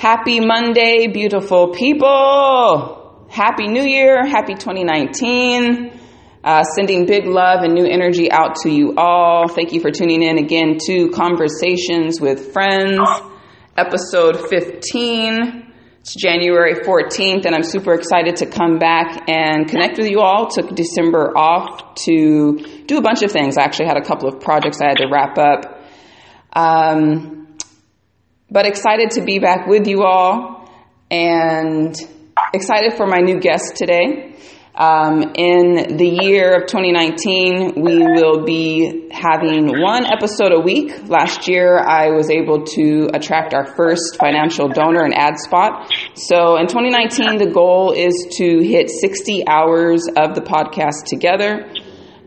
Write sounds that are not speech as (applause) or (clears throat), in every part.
Happy Monday, beautiful people. Happy New Year. Happy 2019. Uh, sending big love and new energy out to you all. Thank you for tuning in again to Conversations with Friends, episode 15. It's January 14th, and I'm super excited to come back and connect with you all. Took December off to do a bunch of things. I actually had a couple of projects I had to wrap up. Um, but excited to be back with you all and excited for my new guest today. Um, in the year of 2019, we will be having one episode a week. Last year, I was able to attract our first financial donor and ad spot. So in 2019, the goal is to hit 60 hours of the podcast together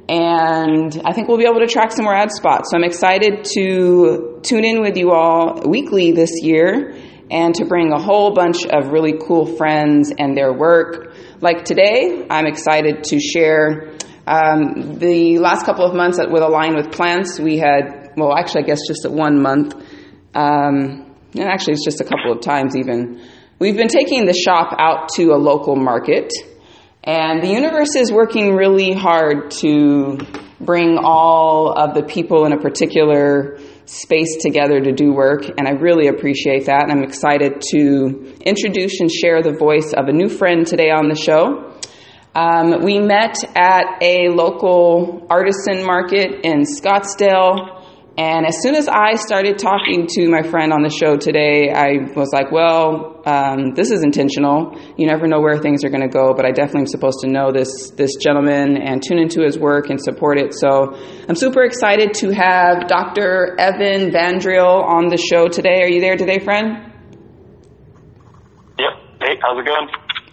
and I think we'll be able to track some more ad spots. So I'm excited to tune in with you all weekly this year and to bring a whole bunch of really cool friends and their work. Like today, I'm excited to share um, the last couple of months with Align with Plants. We had, well, actually, I guess just one month. Um, and actually, it's just a couple of times even. We've been taking the shop out to a local market and the universe is working really hard to bring all of the people in a particular space together to do work. And I really appreciate that. And I'm excited to introduce and share the voice of a new friend today on the show. Um, we met at a local artisan market in Scottsdale. And as soon as I started talking to my friend on the show today, I was like, well, um, this is intentional. You never know where things are going to go, but I definitely am supposed to know this, this gentleman and tune into his work and support it. So I'm super excited to have Dr. Evan Vandriel on the show today. Are you there today, friend? Yep. Hey, how's it going?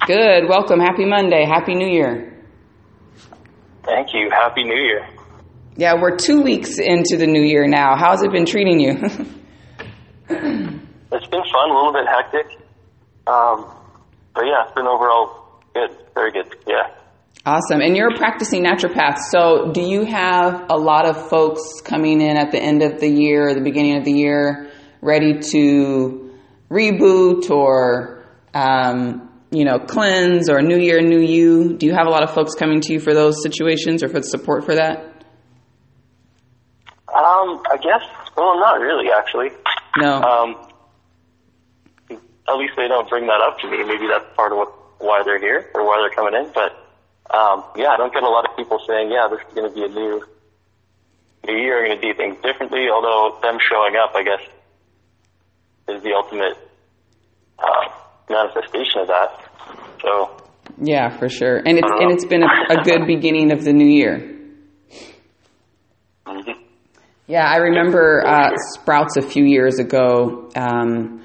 Good. Welcome. Happy Monday. Happy New Year. Thank you. Happy New Year. Yeah, we're two weeks into the new year now. How's it been treating you? (laughs) it's been fun, a little bit hectic. Um, but yeah, it's been overall good, very good. Yeah. Awesome. And you're a practicing naturopath. So do you have a lot of folks coming in at the end of the year or the beginning of the year ready to reboot or, um, you know, cleanse or new year, new you? Do you have a lot of folks coming to you for those situations or for the support for that? Um, I guess. Well, not really, actually. No. Um, at least they don't bring that up to me. Maybe that's part of what why they're here or why they're coming in. But um, yeah, I don't get a lot of people saying, "Yeah, this is going to be a new new year. Going to do things differently." Although them showing up, I guess, is the ultimate uh, manifestation of that. So. Yeah, for sure, and it's and it's been a, a good beginning of the new year. Yeah, I remember uh, Sprouts a few years ago um,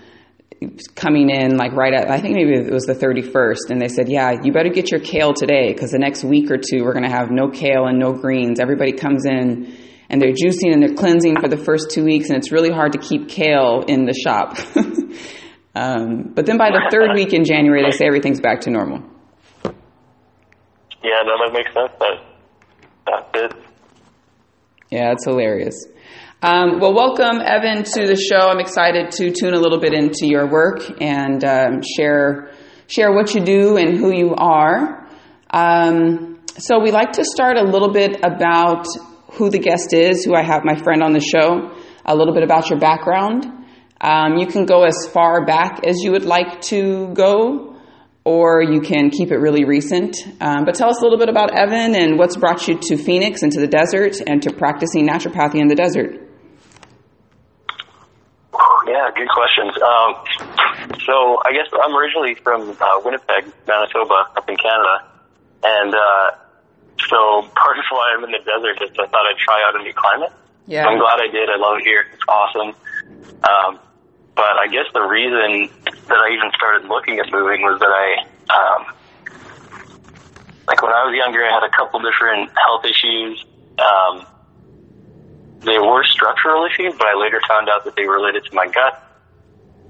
coming in like right at I think maybe it was the 31st, and they said, "Yeah, you better get your kale today because the next week or two we're going to have no kale and no greens. Everybody comes in." And they're juicing and they're cleansing for the first two weeks, and it's really hard to keep kale in the shop. (laughs) um, but then by the third week in January, they say everything's back to normal. Yeah, no, that makes sense. That that's it. Yeah, it's hilarious. Um, well, welcome, Evan, to the show. I'm excited to tune a little bit into your work and um, share share what you do and who you are. Um, so, we like to start a little bit about who the guest is, who I have my friend on the show, a little bit about your background. Um, you can go as far back as you would like to go, or you can keep it really recent. Um, but tell us a little bit about Evan and what's brought you to Phoenix and to the desert and to practicing naturopathy in the desert. Yeah, good questions. Um, so I guess I'm originally from uh, Winnipeg, Manitoba, up in Canada, and uh, so (laughs) part of why I'm in the desert is I thought I'd try out a new climate. Yeah, I'm glad I did. I love it here. It's awesome. Um, but I guess the reason that I even started looking at moving was that I, um, like when I was younger, I had a couple different health issues. Um, they were structural issues, but I later found out that they related to my gut.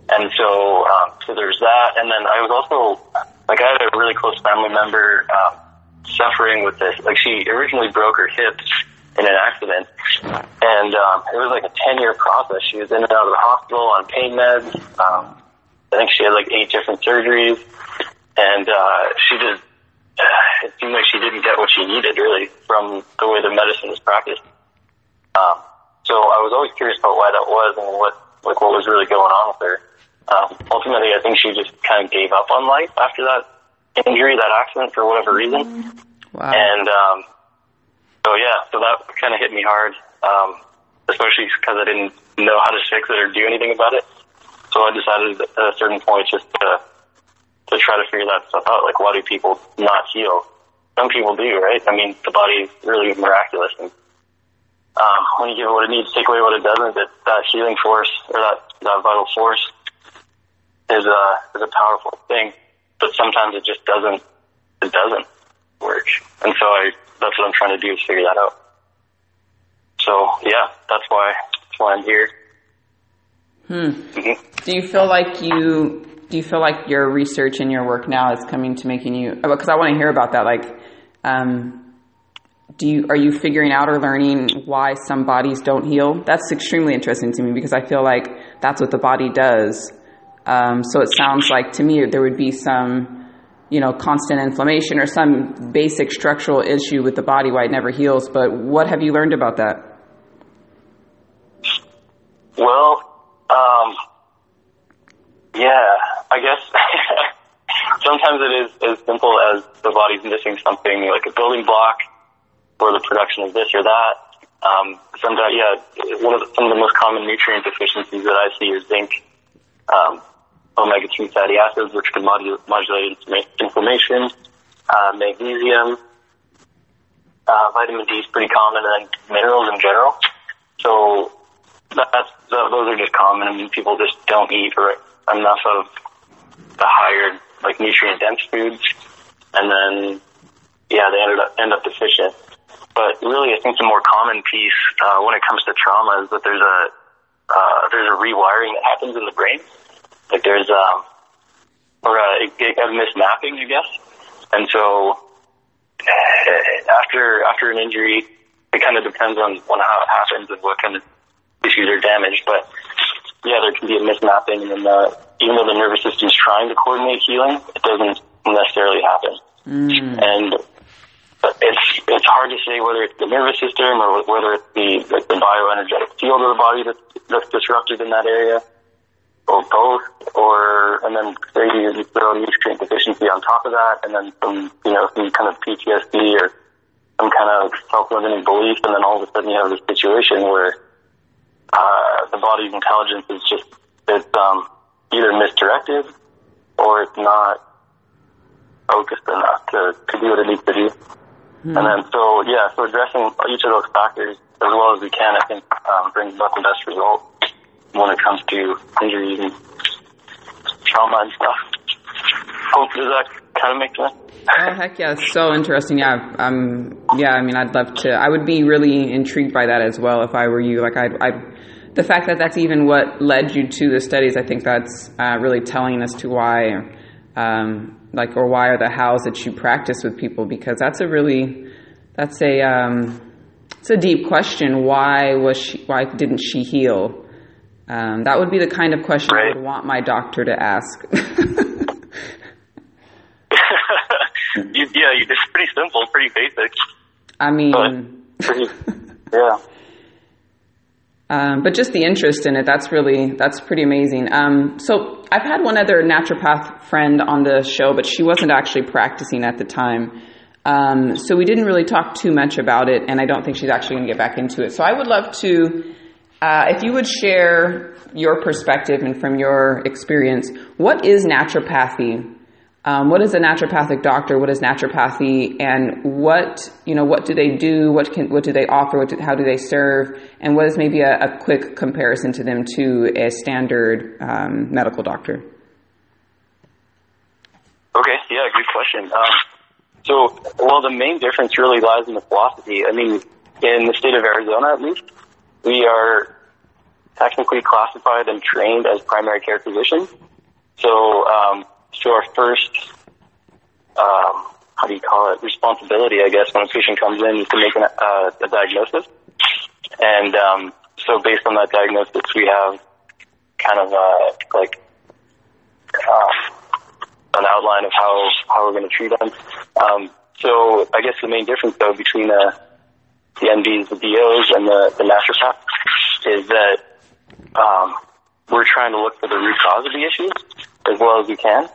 And so, um, so there's that. And then I was also, like, I had a really close family member, um, suffering with this. Like, she originally broke her hips in an accident. And, um, it was like a 10 year process. She was in and out of the hospital on pain meds. Um, I think she had like eight different surgeries, and uh, she just (sighs) it seemed like she didn't get what she needed really from the way the medicine was practiced. Um, so I was always curious about why that was and what like what was really going on with her. Um, ultimately, I think she just kind of gave up on life after that injury, that accident, for whatever reason. Wow. And um, so yeah, so that kind of hit me hard, um, especially because I didn't know how to fix it or do anything about it. So I decided at a certain point just to to try to figure that stuff out. Like, why do people not heal? Some people do, right? I mean, the body is really miraculous, and um, when you give it what it needs, take away what it doesn't, that that healing force or that that vital force is a is a powerful thing. But sometimes it just doesn't it doesn't work, and so I that's what I'm trying to do is figure that out. So yeah, that's why that's why I'm here. Hmm. hmm Do you feel like you do you feel like your research and your work now is coming to making you because I want to hear about that like um do you are you figuring out or learning why some bodies don't heal? That's extremely interesting to me because I feel like that's what the body does. Um, so it sounds like to me there would be some, you know, constant inflammation or some basic structural issue with the body why it never heals. But what have you learned about that? Well, um, yeah, I guess (laughs) sometimes it is as simple as the body's missing something like a building block for the production of this or that. Um, yeah, one of the, some of the most common nutrient deficiencies that I see is zinc, um, omega-3 fatty acids, which can modulate, inflammation, uh, magnesium, uh, vitamin D is pretty common, and minerals in general. So that's, those are just common. I mean, people just don't eat enough of the higher, like nutrient dense foods, and then yeah, they ended up end up deficient. But really, I think the more common piece uh, when it comes to trauma is that there's a uh, there's a rewiring that happens in the brain. Like there's um, or a, a mismapping, I guess. And so uh, after after an injury, it kind of depends on on how it happens and what kind of issues are damaged. But yeah, there can be a mismapping, and then the, even though the nervous system is trying to coordinate healing, it doesn't necessarily happen. Mm. And it's it's hard to say whether it's the nervous system or whether it's the like the bioenergetic field of the body that's, that's disrupted in that area, or both. Or and then you throw nutrient deficiency on top of that, and then some you know some kind of PTSD or some kind of self-limiting belief, and then all of a sudden you have this situation where uh, the body's intelligence is just it's um, either misdirected or it's not focused enough to, to do what it needs to do. And then, so yeah, so addressing each of those factors as well as we can, I think, um, brings about the best result when it comes to injuries and trauma and stuff. Hope does that kind of make sense? Oh heck yeah, so interesting. Yeah, um, yeah. I mean, I'd love to. I would be really intrigued by that as well if I were you. Like, I, I, the fact that that's even what led you to the studies, I think that's uh, really telling as to why, um, like, or why are the hows that you practice with people because that's a really, that's a, um, it's a deep question. Why was she? Why didn't she heal? Um, that would be the kind of question I would want my doctor to ask. (laughs) (laughs) you, yeah, you, it's pretty simple, pretty basic, I mean. pretty, yeah. Um, but just the interest in it, that's really, that's pretty amazing. Um, so I've had one other naturopath friend on the show, but she wasn't actually practicing at the time. Um, so we didn't really talk too much about it, and I don't think she's actually going to get back into it. So I would love to, uh, if you would share your perspective and from your experience, what is naturopathy? Um, what is a naturopathic doctor? What is naturopathy, and what you know? What do they do? What can what do they offer? Do, how do they serve? And what is maybe a, a quick comparison to them to a standard um, medical doctor? Okay, yeah, good question. Um, so, well, the main difference really lies in the philosophy. I mean, in the state of Arizona, at least, we are technically classified and trained as primary care physicians. So, so our first, um, how do you call it, responsibility, I guess, when a patient comes in to make an, uh, a diagnosis. And um, so based on that diagnosis, we have kind of uh, like uh, an outline of how how we're going to treat them. Um, so I guess the main difference though between the the MDs, the DOs, and the the naturopath is that um, we're trying to look for the root cause of the issues as well as we can.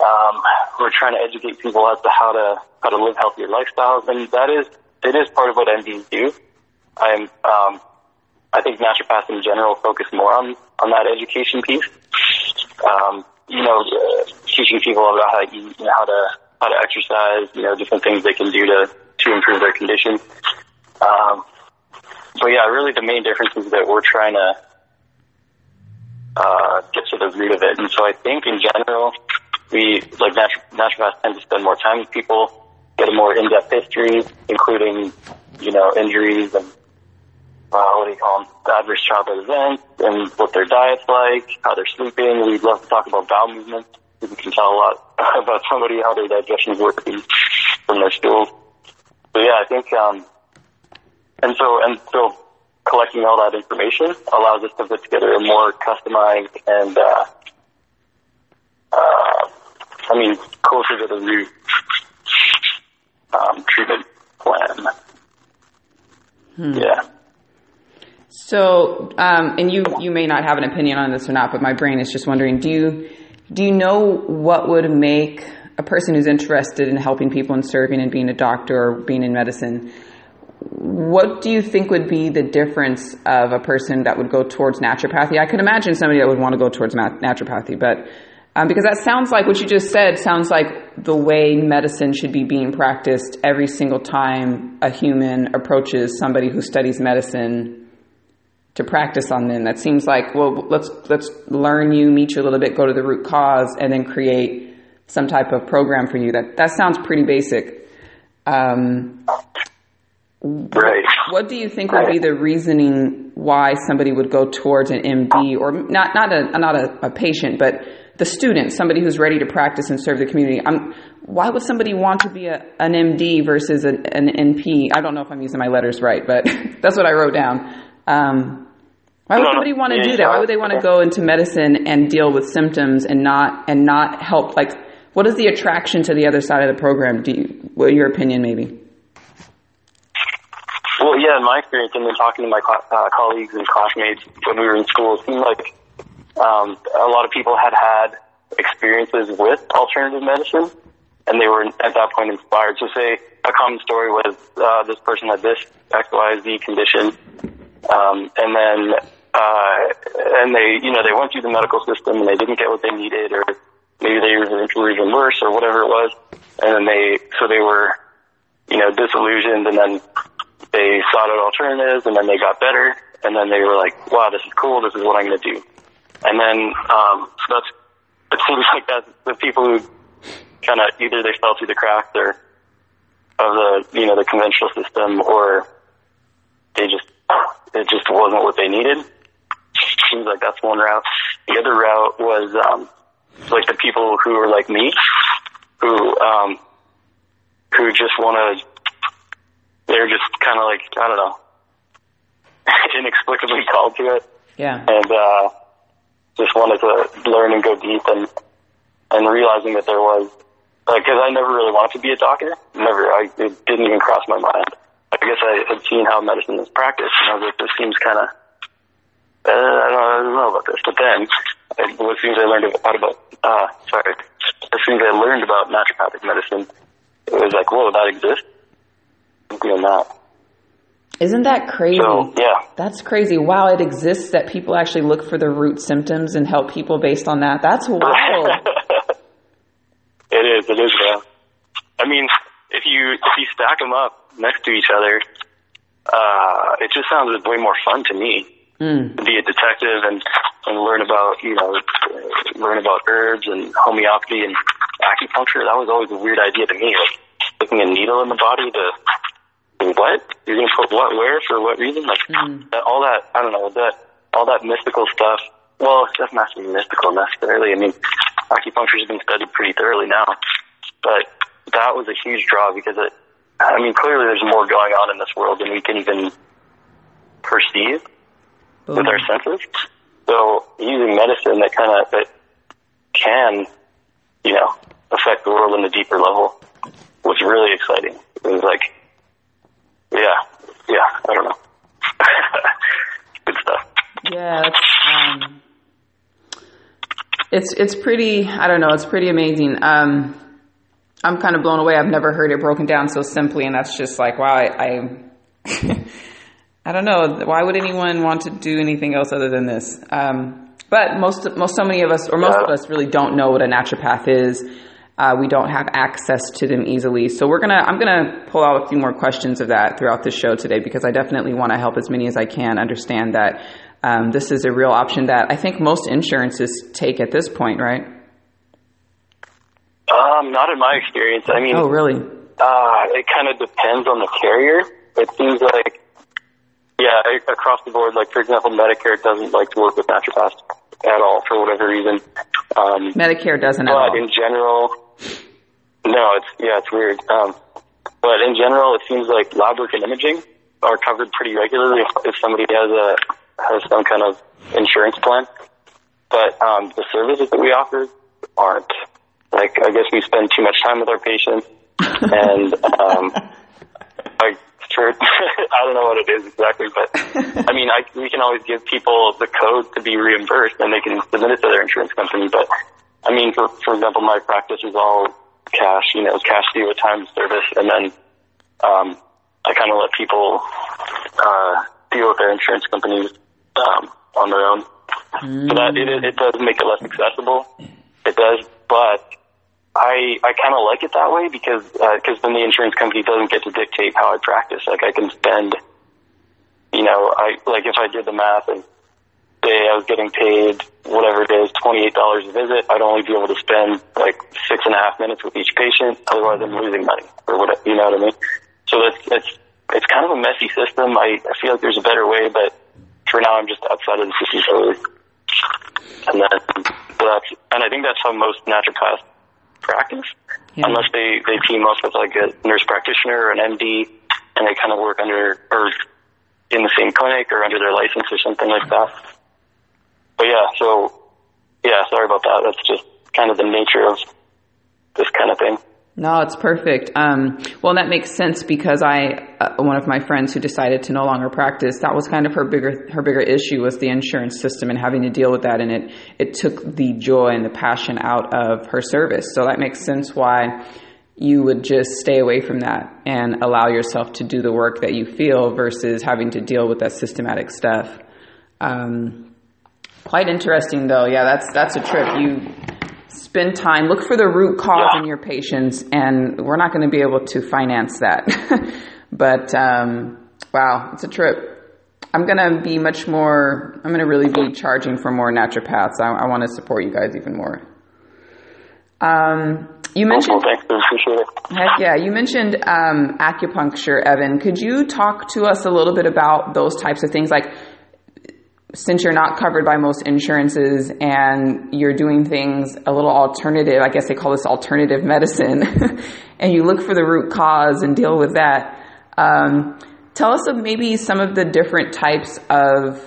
Um, we're trying to educate people as to how to how to live healthier lifestyles, and that is it is part of what MDs do. I'm um, I think naturopaths in general focus more on on that education piece. Um, you know, uh, teaching people about how to eat, you know, how to how to exercise, you know, different things they can do to to improve their condition. Um, but yeah, really the main difference is that we're trying to uh, get to the root of it. And so I think in general, we, like natu- naturopaths tend to spend more time with people, get a more in-depth history, including, you know, injuries and, uh, what do you call them, adverse childhood events and what their diet's like, how they're sleeping. We'd love to talk about bowel movements. We can tell a lot (laughs) about somebody, how their digestion's working from their stools. So yeah, I think, um, and so, and so collecting all that information allows us to put together a more customized and, uh, uh, I mean, closer to the root um, treatment plan. Hmm. Yeah. So, um, and you you may not have an opinion on this or not, but my brain is just wondering: do you do you know what would make a person who's interested in helping people and serving and being a doctor or being in medicine? What do you think would be the difference of a person that would go towards naturopathy? I could imagine somebody that would want to go towards naturopathy, but um, because that sounds like what you just said sounds like the way medicine should be being practiced every single time a human approaches somebody who studies medicine to practice on them. That seems like, well, let's let's learn you, meet you a little bit, go to the root cause, and then create some type of program for you. That that sounds pretty basic. Um, right. What do you think would be the reasoning why somebody would go towards an MD or not not a not a, a patient, but the student, somebody who's ready to practice and serve the community. I'm, why would somebody want to be a, an MD versus an, an NP? I don't know if I'm using my letters right, but (laughs) that's what I wrote down. Um, why would somebody want to do that? Why would they want to go into medicine and deal with symptoms and not and not help? Like, what is the attraction to the other side of the program? Do you, what your opinion, maybe? Well, yeah, in my experience, and then talking to my uh, colleagues and classmates when we were in school, it seemed like um, a lot of people had had experiences with alternative medicine, and they were at that point inspired. So, say a common story was uh, this person had this X Y Z condition, um, and then uh, and they you know they went through the medical system and they didn't get what they needed, or maybe they were even worse, or whatever it was, and then they so they were you know disillusioned, and then they sought out alternatives, and then they got better, and then they were like, wow, this is cool. This is what I'm going to do. And then, um, so that's, it seems like that the people who kind of either they fell through the cracks or of the, you know, the conventional system or they just, it just wasn't what they needed. Seems like that's one route. The other route was, um, like the people who are like me, who, um, who just want to, they're just kind of like, I don't know, (laughs) inexplicably called to it. Yeah. And, uh, just wanted to learn and go deep and and realizing that there was because uh, I never really wanted to be a doctor. Never, I it didn't even cross my mind. I guess I had seen how medicine is practiced, and I was like, this seems kind of. Uh, I, don't, I don't know about this, but then as soon as I learned about, about uh, sorry, as soon as I learned about naturopathic medicine, it was like, whoa, that exists. I'm doing that. Isn't that crazy? So, yeah. That's crazy. Wow, it exists that people actually look for the root symptoms and help people based on that. That's (laughs) wild. it is. It is, yeah. I mean, if you if you stack them up next to each other, uh, it just sounds way more fun to me mm. to be a detective and and learn about you know learn about herbs and homeopathy and acupuncture. That was always a weird idea to me, like sticking a needle in the body to what? You're gonna put what where for what reason? Like mm. that, all that I don't know that all that mystical stuff. Well, it doesn't have to be mystical necessarily. I mean, acupuncture has been studied pretty thoroughly now, but that was a huge draw because it. I mean, clearly there's more going on in this world than we can even perceive Boom. with our senses. So using medicine that kind of that can, you know, affect the world in a deeper level was really exciting. It was like, yeah, yeah, I don't know. (laughs) Good stuff. Yeah, it's, um, it's it's pretty. I don't know. It's pretty amazing. Um, I'm kind of blown away. I've never heard it broken down so simply, and that's just like wow. I I, (laughs) I don't know. Why would anyone want to do anything else other than this? Um, but most most so many of us, or most yeah. of us, really don't know what a naturopath is. Uh, we don't have access to them easily. So we're gonna, I'm gonna pull out a few more questions of that throughout the show today because I definitely want to help as many as I can understand that um, this is a real option that I think most insurances take at this point, right? Um, not in my experience. I mean, oh really? Uh, it kind of depends on the carrier. It seems like, yeah, across the board. Like for example, Medicare doesn't like to work with naturopaths at all for whatever reason. Um, Medicare doesn't but at all. in general, no, it's yeah, it's weird. Um, but in general, it seems like lab work and imaging are covered pretty regularly if, if somebody has a has some kind of insurance plan. But um, the services that we offer aren't. Like, I guess we spend too much time with our patients, and um, (laughs) I for (laughs) I don't know what it is exactly, but I mean, I, we can always give people the code to be reimbursed, and they can submit it to their insurance company. But I mean, for for example, my practice is all cash, you know, cash due at time service, and then um, I kind of let people uh, deal with their insurance companies um, on their own. Mm. So that it, it does make it less accessible. It does, but I I kind of like it that way because uh, then the insurance company doesn't get to dictate how I practice. Like I can spend, you know, I like if I did the math and say I was getting paid whatever it is, twenty eight dollars a visit, I'd only be able to spend like six and a half minutes with each patient. Otherwise, I'm losing money or what you know what I mean. So that's it's it's kind of a messy system. I I feel like there's a better way, but for now, I'm just outside of the city totally. And then, that's, and I think that's how most naturopaths practice, yeah. unless they, they team up with like a nurse practitioner or an MD, and they kind of work under, or in the same clinic or under their license or something like that. But yeah, so, yeah, sorry about that. That's just kind of the nature of this kind of thing. No, it's perfect. Um, well, that makes sense because I, uh, one of my friends who decided to no longer practice, that was kind of her bigger, her bigger issue was the insurance system and having to deal with that. And it, it took the joy and the passion out of her service. So that makes sense why you would just stay away from that and allow yourself to do the work that you feel versus having to deal with that systematic stuff. Um, quite interesting though. Yeah, that's, that's a trip. You, spend time, look for the root cause yeah. in your patients, and we're not going to be able to finance that. (laughs) but um, wow, it's a trip. I'm going to be much more, I'm going to really be charging for more naturopaths. I, I want to support you guys even more. Um, you mentioned, heck yeah, you mentioned um, acupuncture, Evan. Could you talk to us a little bit about those types of things? Like, since you're not covered by most insurances and you're doing things a little alternative, I guess they call this alternative medicine, (laughs) and you look for the root cause and deal with that. Um, tell us of maybe some of the different types of,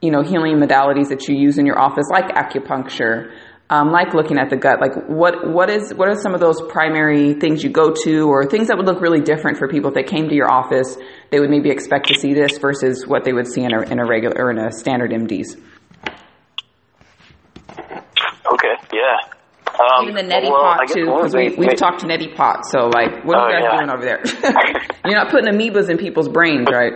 you know, healing modalities that you use in your office, like acupuncture um, like looking at the gut. Like what what is what are some of those primary things you go to, or things that would look really different for people if they came to your office? They would maybe expect to see this versus what they would see in a in a regular or in a standard MD's. Okay. Yeah. Um, Even the neti well, pot too, because we we've talked to neti pot. So like, what are you oh, guys yeah. doing over there? (laughs) You're not putting amoebas in people's brains, right?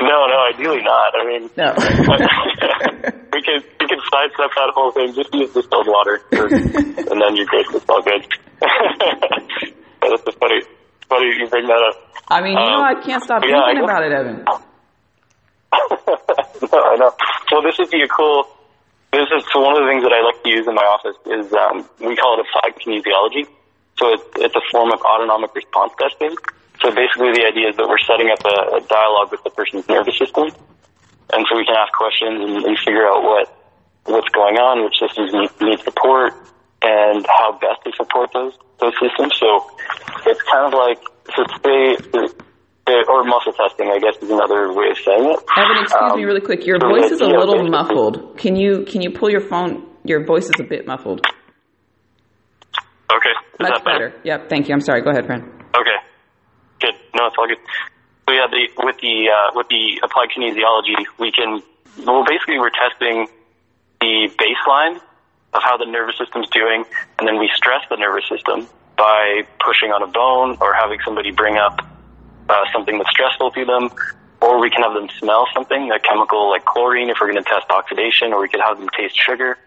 No, no, ideally not. I mean, no. (laughs) we can we can sidestep that whole thing. Just use distilled water, (laughs) and then you're good. It's all good. (laughs) but it's just funny, funny you bring that up. I mean, you um, know, I can't stop thinking yeah, about it, Evan. (laughs) no, I know. Well, this would be a cool. This is so one of the things that I like to use in my office is um, we call it applied kinesiology. So it's, it's a form of autonomic response testing. So basically the idea is that we're setting up a, a dialogue with the person's nervous system. And so we can ask questions and, and figure out what, what's going on, which systems need, need support, and how best to support those, those systems. So it's kind of like, so say, or muscle testing, I guess is another way of saying it. Evan, excuse um, me really quick. Your voice is a little muffled. Can you, can you pull your phone your voice is a bit muffled. Okay. Is Much that better? better. Yep. Thank you. I'm sorry. Go ahead, friend. Okay. Good. No, it's all good. So yeah, the, with the uh, with the applied kinesiology, we can well basically we're testing the baseline of how the nervous system's doing, and then we stress the nervous system by pushing on a bone or having somebody bring up uh, something that's stressful to them, or we can have them smell something, a chemical like chlorine, if we're going to test oxidation, or we could have them taste sugar.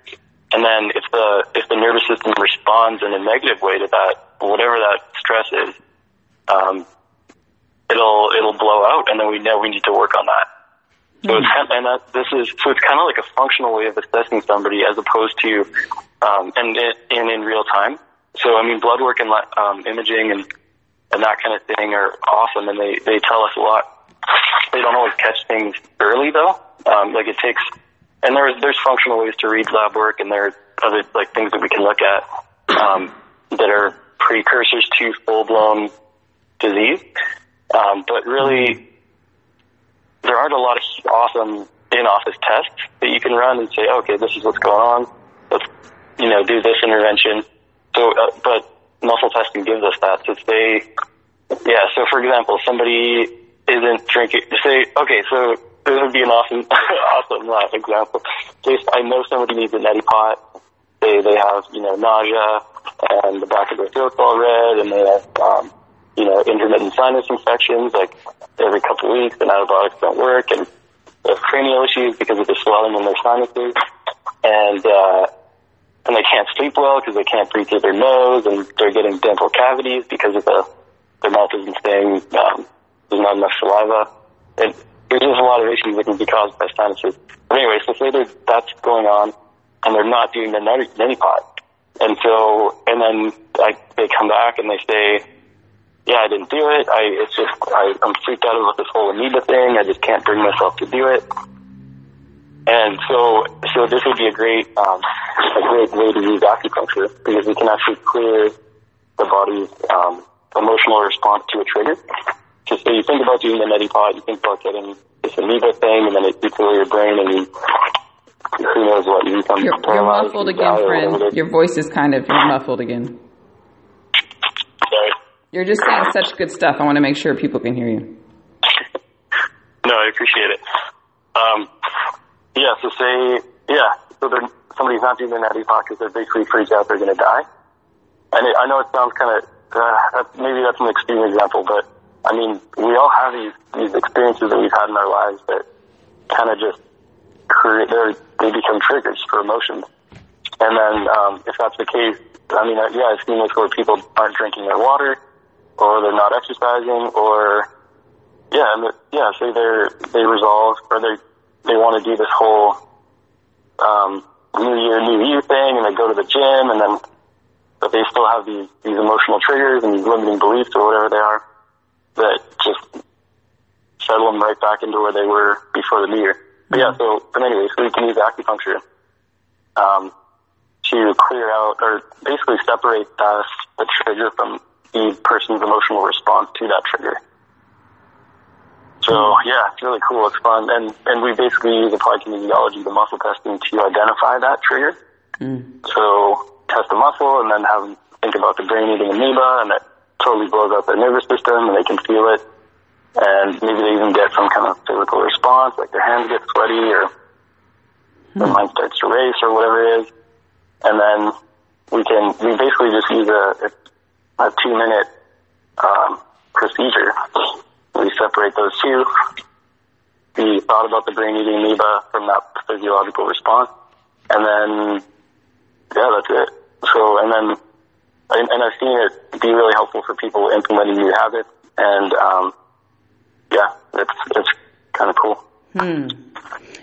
And then if the if the nervous system responds in a negative way to that, whatever that stress is, um, it'll it'll blow out, and then we know we need to work on that. So it's and that this is so it's kind of like a functional way of assessing somebody as opposed to um, and in in real time. So I mean, blood work and um, imaging and and that kind of thing are awesome, and they they tell us a lot. They don't always catch things early though. Um, like it takes, and there's there's functional ways to read lab work, and there are other like things that we can look at um, that are precursors to full blown disease. Um, but really, there aren't a lot of awesome in-office tests that you can run and say, okay, this is what's going on. Let's, you know, do this intervention. So, uh, but muscle testing gives us that. So say, yeah, so for example, somebody isn't drinking, say, okay, so this would be an awesome, (laughs) awesome example. Say, I know somebody needs a neti pot. They, they have, you know, nausea and the back of their throat's all red and they have, um, you know, intermittent sinus infections, like every couple of weeks, and antibiotics don't work, and they have cranial issues because of the swelling in their sinuses, and uh, and they can't sleep well because they can't breathe through their nose, and they're getting dental cavities because of the their mouth isn't staying, um, there's not enough saliva. And there's just a lot of issues that can be caused by sinuses. But anyway, so say there's, that's going on, and they're not doing the neti, neti pot. And so, and then like, they come back and they say, yeah, I didn't do it. I, it's just, I, I'm freaked out about this whole amoeba thing. I just can't bring myself to do it. And so, so this would be a great, um, a great way to use acupuncture because we can actually clear the body's, um, emotional response to a trigger. Just so you think about doing the neti pot, you think about getting this amoeba thing, and then it eats away your brain, and you, who knows what, you become You're, you're muffled again, friend. whatever it is. Your voice is kind of you're muffled again. Sorry. You're just saying such good stuff. I want to make sure people can hear you. No, I appreciate it. Um, yeah, so say, yeah, so somebody's not doing their neti pot because they're basically freaked out they're going to die. And it, I know it sounds kind of, uh, maybe that's an extreme example, but I mean, we all have these, these experiences that we've had in our lives that kind of just create, they're, become triggers for emotions. And then, um, if that's the case, I mean, uh, yeah, I've seen this where people aren't drinking their water, or they're not exercising, or yeah, and yeah, say they're they resolve or they they want to do this whole um, New Year, New You thing, and they go to the gym, and then but they still have these these emotional triggers and these limiting beliefs or whatever they are that just settle them right back into where they were before the New Year. But yeah, so but anyway, so we can use acupuncture um, to clear out or basically separate the, the trigger from the person's emotional response to that trigger. So yeah, it's really cool. It's fun, and and we basically use applied kinesiology, the muscle testing, to identify that trigger. Mm. So test the muscle, and then have them think about the brain-eating amoeba, and it totally blows up their nervous system, and they can feel it, and maybe they even get some kind of physical response, like their hands get sweaty, or their mind starts to race, or whatever it is, and then we can we basically just use a a two-minute um, procedure we separate those two. The thought about the brain eating amoeba from that physiological response. And then, yeah, that's it. So, and then, and, and I've seen it be really helpful for people implementing new habits. And, um, yeah, it's, it's kind of cool. Hmm.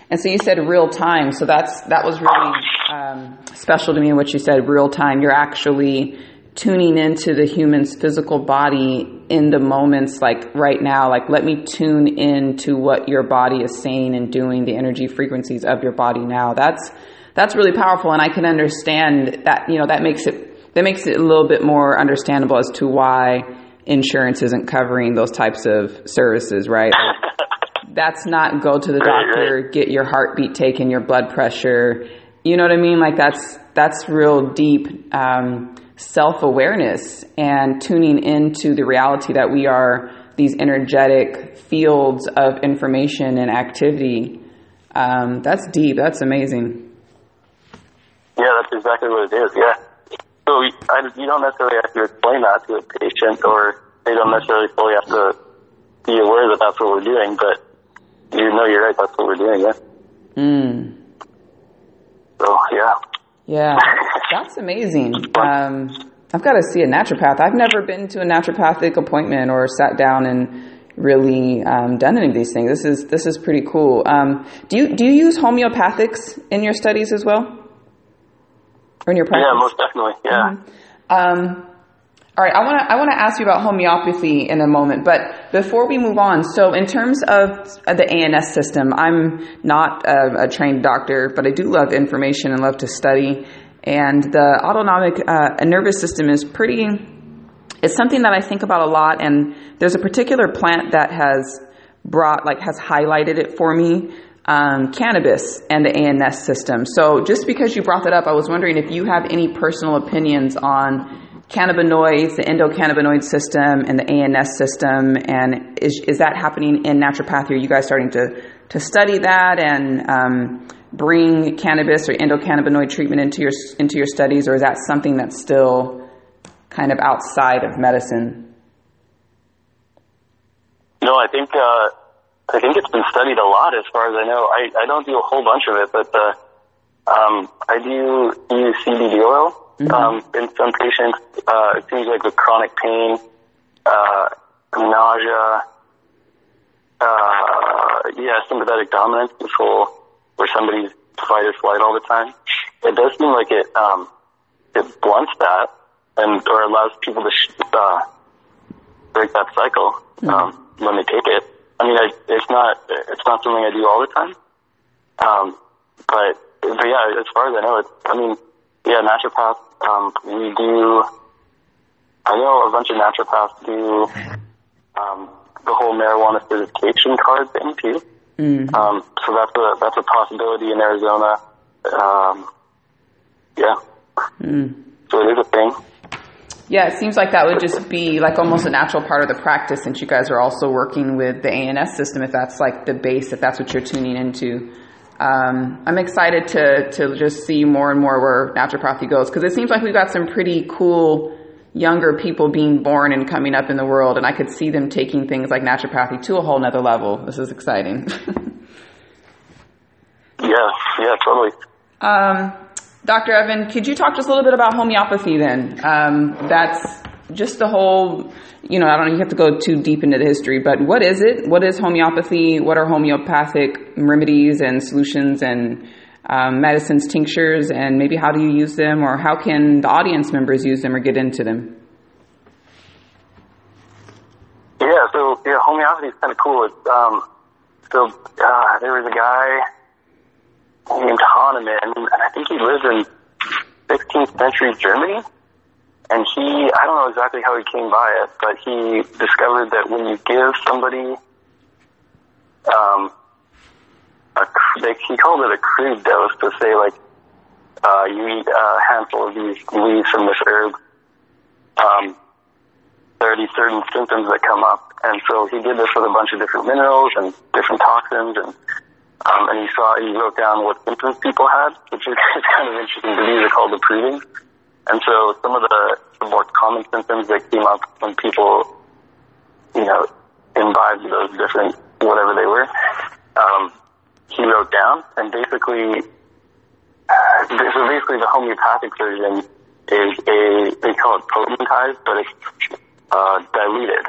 And so you said real time. So that's that was really um, special to me. What you said, real time. You're actually tuning into the human's physical body in the moments like right now like let me tune in to what your body is saying and doing the energy frequencies of your body now. That's that's really powerful and i can understand that you know that makes it that makes it a little bit more understandable as to why insurance isn't covering those types of services right? (laughs) That's not go to the doctor get your heartbeat taken your blood pressure. You know what I mean? Like that's that's real deep um, self awareness and tuning into the reality that we are these energetic fields of information and activity. Um, that's deep. That's amazing. Yeah, that's exactly what it is. Yeah. So I, you don't necessarily have to explain that to a patient, or they don't necessarily fully have to be aware that that's what we're doing. But you know, you're right. That's what we're doing. Yeah. Mm. So yeah. Yeah, (laughs) that's amazing. Um, I've got to see a naturopath. I've never been to a naturopathic appointment or sat down and really um, done any of these things. This is this is pretty cool. Um, do you do you use homeopathics in your studies as well, or in your practice? Yeah, most definitely. Yeah. Mm-hmm. Um, all right, I want to I want to ask you about homeopathy in a moment, but before we move on, so in terms of the ANS system, I'm not a, a trained doctor, but I do love information and love to study. And the autonomic uh, nervous system is pretty. It's something that I think about a lot, and there's a particular plant that has brought like has highlighted it for me. Um, cannabis and the ANS system. So, just because you brought that up, I was wondering if you have any personal opinions on cannabinoids, the endocannabinoid system, and the ANS system, and is is that happening in naturopathy? Are you guys starting to to study that and um, bring cannabis or endocannabinoid treatment into your into your studies, or is that something that's still kind of outside of medicine? No, I think uh, I think it's been studied a lot, as far as I know. I, I don't do a whole bunch of it, but uh, um, I do use CBD oil Mm-hmm. Um, in some patients, uh, it seems like with chronic pain, uh, nausea, uh, yeah, sympathetic dominance, control, where somebody's fight or flight all the time. It does seem like it um, it blunts that and or allows people to sh- uh, break that cycle mm-hmm. um, when they take it. I mean, I, it's not it's not something I do all the time, um, but but yeah, as far as I know, it's I mean, yeah, naturopath um, we do, I know a bunch of naturopaths do um, the whole marijuana certification card thing too. Mm-hmm. Um, so that's a that's a possibility in Arizona. Um, yeah. Mm. So it is a thing. Yeah, it seems like that would just be like almost a natural part of the practice since you guys are also working with the ANS system, if that's like the base, if that's what you're tuning into um, I'm excited to to just see more and more where naturopathy goes because it seems like we've got some pretty cool younger people being born and coming up in the world, and I could see them taking things like naturopathy to a whole nother level. This is exciting. (laughs) yeah, yeah, totally. Um, Dr. Evan, could you talk just a little bit about homeopathy then? Um, that's just the whole, you know, I don't you have to go too deep into the history, but what is it? What is homeopathy? What are homeopathic remedies and solutions and um, medicines, tinctures, and maybe how do you use them or how can the audience members use them or get into them? Yeah, so yeah, homeopathy is kind of cool. It's, um, so uh, there was a guy named Hahnemann, and I think he lived in 16th century Germany and he, I don't know exactly how he came by it, but he discovered that when you give somebody, um, a, they, he called it a crude dose to say like, uh, you eat a handful of these leaves from this herb, um, there are these certain symptoms that come up. And so he did this with a bunch of different minerals and different toxins and, um, and he saw, he wrote down what symptoms people had, which is (laughs) kind of interesting. These are called the proving. And so some of the, the more common symptoms that came up when people, you know, imbibed those different, whatever they were, um, he wrote down and basically, uh, so basically the homeopathic version is a, they call it potentized, but it's, uh, diluted.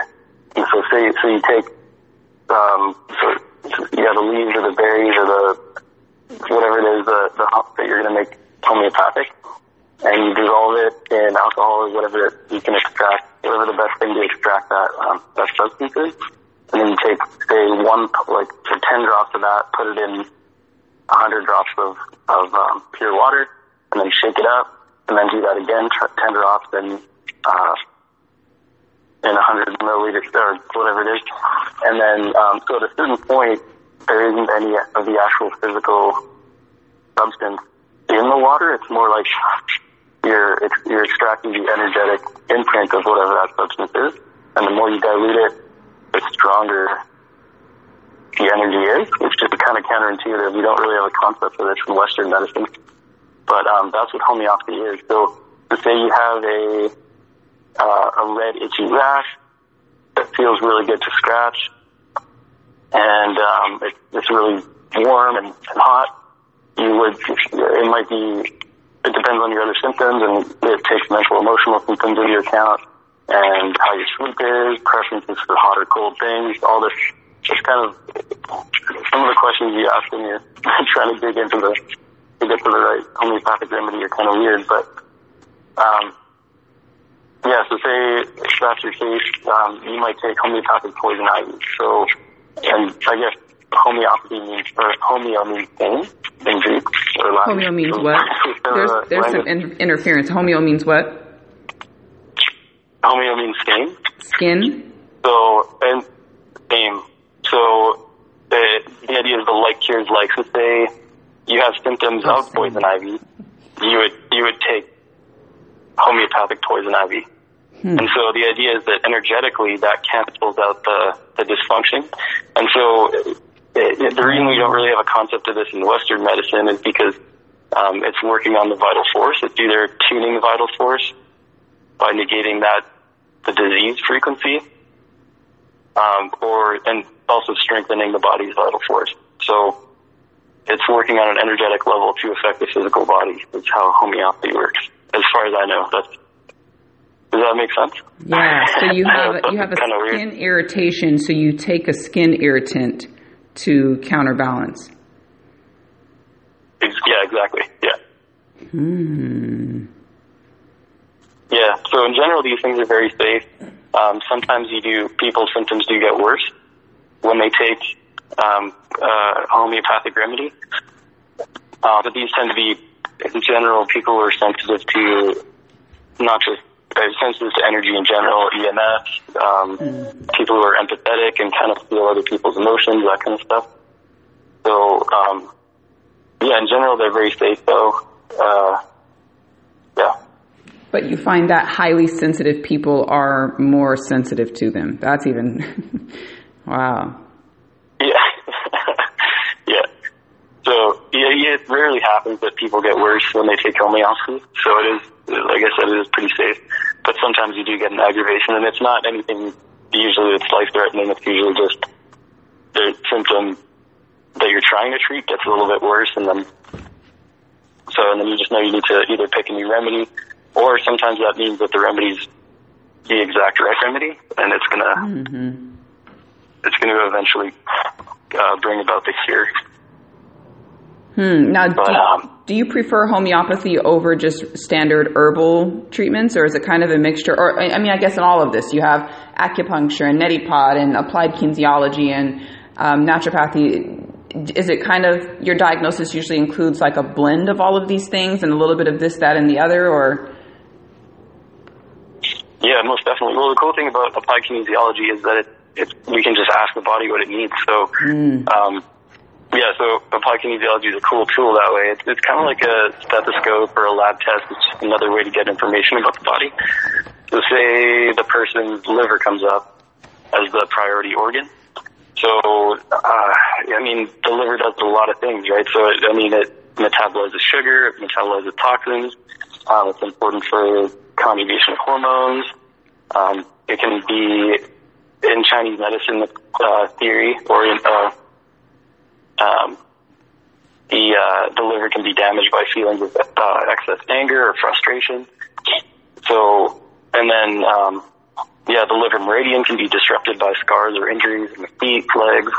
And so say, so you take, um, so, you got the leaves or the berries or the, whatever it is, the, the that you're going to make homeopathic and you dissolve it in alcohol or whatever you can extract, whatever the best thing to extract that um, that substance is. And then you take, say, one like ten drops of that, put it in a hundred drops of of um, pure water, and then shake it up, and then do that again, ten drops in uh, in a hundred milliliters or whatever it is, and then um, so at a certain point, there isn't any of the actual physical substance in the water. It's more like you're you're extracting the energetic imprint of whatever that substance is, and the more you dilute it, the stronger the energy is, which is kind of counterintuitive. We don't really have a concept for this in Western medicine, but um, that's what homeopathy is. So to say you have a uh, a red itchy rash that feels really good to scratch, and um, it, it's really warm and, and hot, you would it might be it depends on your other symptoms and it takes mental emotional symptoms into account and how your sleep is, preferences for hot or cold things, all this just kind of some of the questions you ask when you're (laughs) trying to dig into the to get to the right homeopathic remedy are kind of weird, but um, yeah. So say if that's your case, um, you might take homeopathic poison ivy. So, and I guess homeopathy means or homeo means thing in Greek or Latin. Homeo means what? (laughs) there's there's some in- interference. Homeo means what? Homeo means skin. Skin. So and same. So the, the idea is the like cures like. So say you have symptoms Oh, of same. poison ivy, you would you would take homeopathic poison ivy. Hmm. And so the idea is that energetically that cancels out the, the dysfunction. And so it, the reason we don't really have a concept of this in Western medicine is because um, it's working on the vital force. It's either tuning the vital force by negating that the disease frequency, um, or and also strengthening the body's vital force. So it's working on an energetic level to affect the physical body. That's how homeopathy works, as far as I know. That's does that make sense? Yeah. So you (laughs) have you have a skin irritation. So you take a skin irritant to counterbalance. Yeah, exactly. Yeah. Hmm. Yeah. So in general, these things are very safe. Um, sometimes you do people's symptoms do get worse when they take um, uh, homeopathic remedy. Uh, but these tend to be, in general, people who are sensitive to not just sensitive to energy in general, EMS, um, people who are empathetic and kind of feel other people's emotions, that kind of stuff. So, um, yeah, in general, they're very safe, though. Uh, yeah. But you find that highly sensitive people are more sensitive to them. That's even (laughs) wow. Yeah. (laughs) yeah. So, yeah, yeah, it rarely happens that people get worse when they take homeopathy. So it is, like I said, it is pretty safe. But sometimes you do get an aggravation, and it's not anything usually that's life-threatening. It's usually just the symptom that you're trying to treat gets a little bit worse, and then so and then you just know you need to either pick a new remedy, or sometimes that means that the remedy's the exact right remedy, and it's gonna hmm it's gonna eventually uh, bring about the cure. Hmm. Now, do, um, do you prefer homeopathy over just standard herbal treatments, or is it kind of a mixture? Or I mean, I guess in all of this, you have acupuncture and neti pot and applied kinesiology and um, naturopathy. Is it kind of your diagnosis usually includes like a blend of all of these things and a little bit of this, that, and the other, or? Yeah, most definitely. Well, the cool thing about applied kinesiology is that it, it we can just ask the body what it needs. So, um, yeah, so applied kinesiology is a cool tool that way. It's, it's kind of like a stethoscope or a lab test. It's just another way to get information about the body. So, say the person's liver comes up as the priority organ. So, uh, I mean, the liver does a lot of things, right? So, it, I mean, it metabolizes sugar, it metabolizes toxins. Um, it's important for conjugation of hormones. Um, it can be in Chinese medicine uh, theory or in uh, um, the uh, the liver can be damaged by feelings of uh, excess anger or frustration. So, and then um, yeah, the liver meridian can be disrupted by scars or injuries in the feet, legs,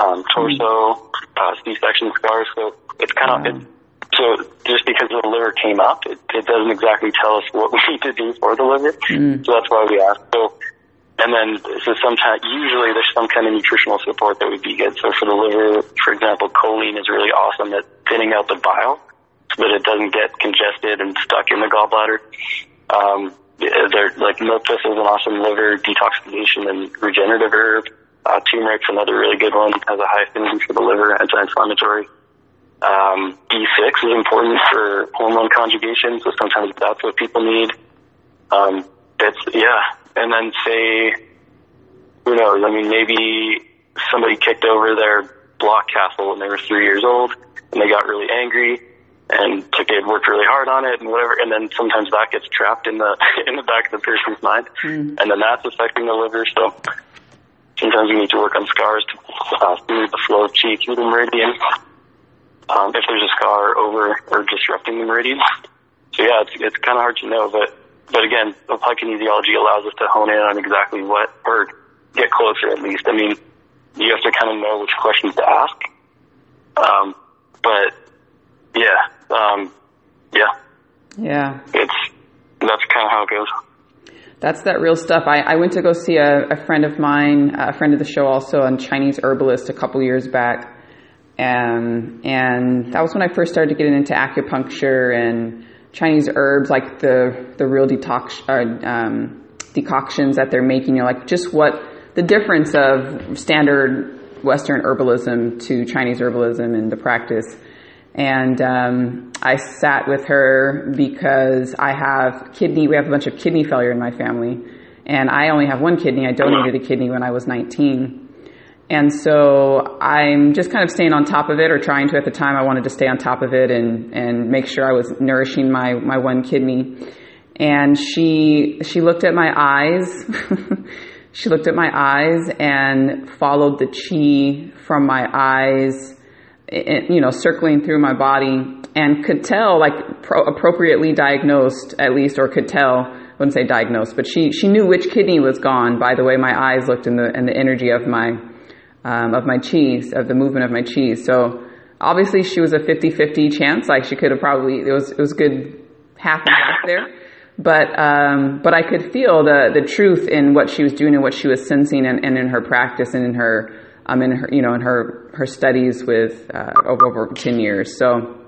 um, torso, uh, C-section scars. So it's kind of it, so just because the liver came up, it, it doesn't exactly tell us what (laughs) we need to do for the liver. So that's why we ask. So and then so sometimes usually there's some kind of nutritional support that would be good. So for the liver, for example, choline is really awesome at thinning out the bile so that it doesn't get congested and stuck in the gallbladder. Um, like milk thistle is an awesome liver detoxification and regenerative herb. Uh, turmeric's another really good one. Has a high affinity for the liver, anti-inflammatory. Um, B6 is important for hormone conjugation, so sometimes that's what people need. Um, it's, yeah. And then say, who knows, I mean, maybe somebody kicked over their block castle when they were three years old and they got really angry and took it, worked really hard on it and whatever. And then sometimes that gets trapped in the, (laughs) in the back of the person's mind mm. and then that's affecting the liver. So sometimes you need to work on scars to uh, smooth the flow of chi through the meridian um, if there's a scar over or disrupting the meridian. So yeah, it's it's kind of hard to know, but but again, applied kinesiology allows us to hone in on exactly what or get closer at least. I mean, you have to kind of know which questions to ask. Um, but yeah, um, yeah, yeah, it's that's kind of how it goes. That's that real stuff. I, I went to go see a, a friend of mine, a friend of the show also, a Chinese herbalist a couple years back um, and that was when I first started getting into acupuncture and Chinese herbs, like the the real detox uh, um, decoctions that they're making. You know, like just what the difference of standard Western herbalism to Chinese herbalism and the practice. And um, I sat with her because I have kidney. We have a bunch of kidney failure in my family, and I only have one kidney. I donated a kidney when I was 19 and so I'm just kind of staying on top of it or trying to at the time I wanted to stay on top of it and, and make sure I was nourishing my, my one kidney. And she, she looked at my eyes. (laughs) she looked at my eyes and followed the chi from my eyes, you know, circling through my body and could tell, like pro- appropriately diagnosed at least, or could tell, I wouldn't say diagnosed, but she, she knew which kidney was gone by the way my eyes looked and the, and the energy of my, um, of my cheese, of the movement of my cheese. So obviously she was a 50-50 chance. Like she could have probably, it was, it was good half and half there. But, um, but I could feel the, the truth in what she was doing and what she was sensing and, and in her practice and in her, um, in her, you know, in her, her studies with, uh, over, over 10 years. So,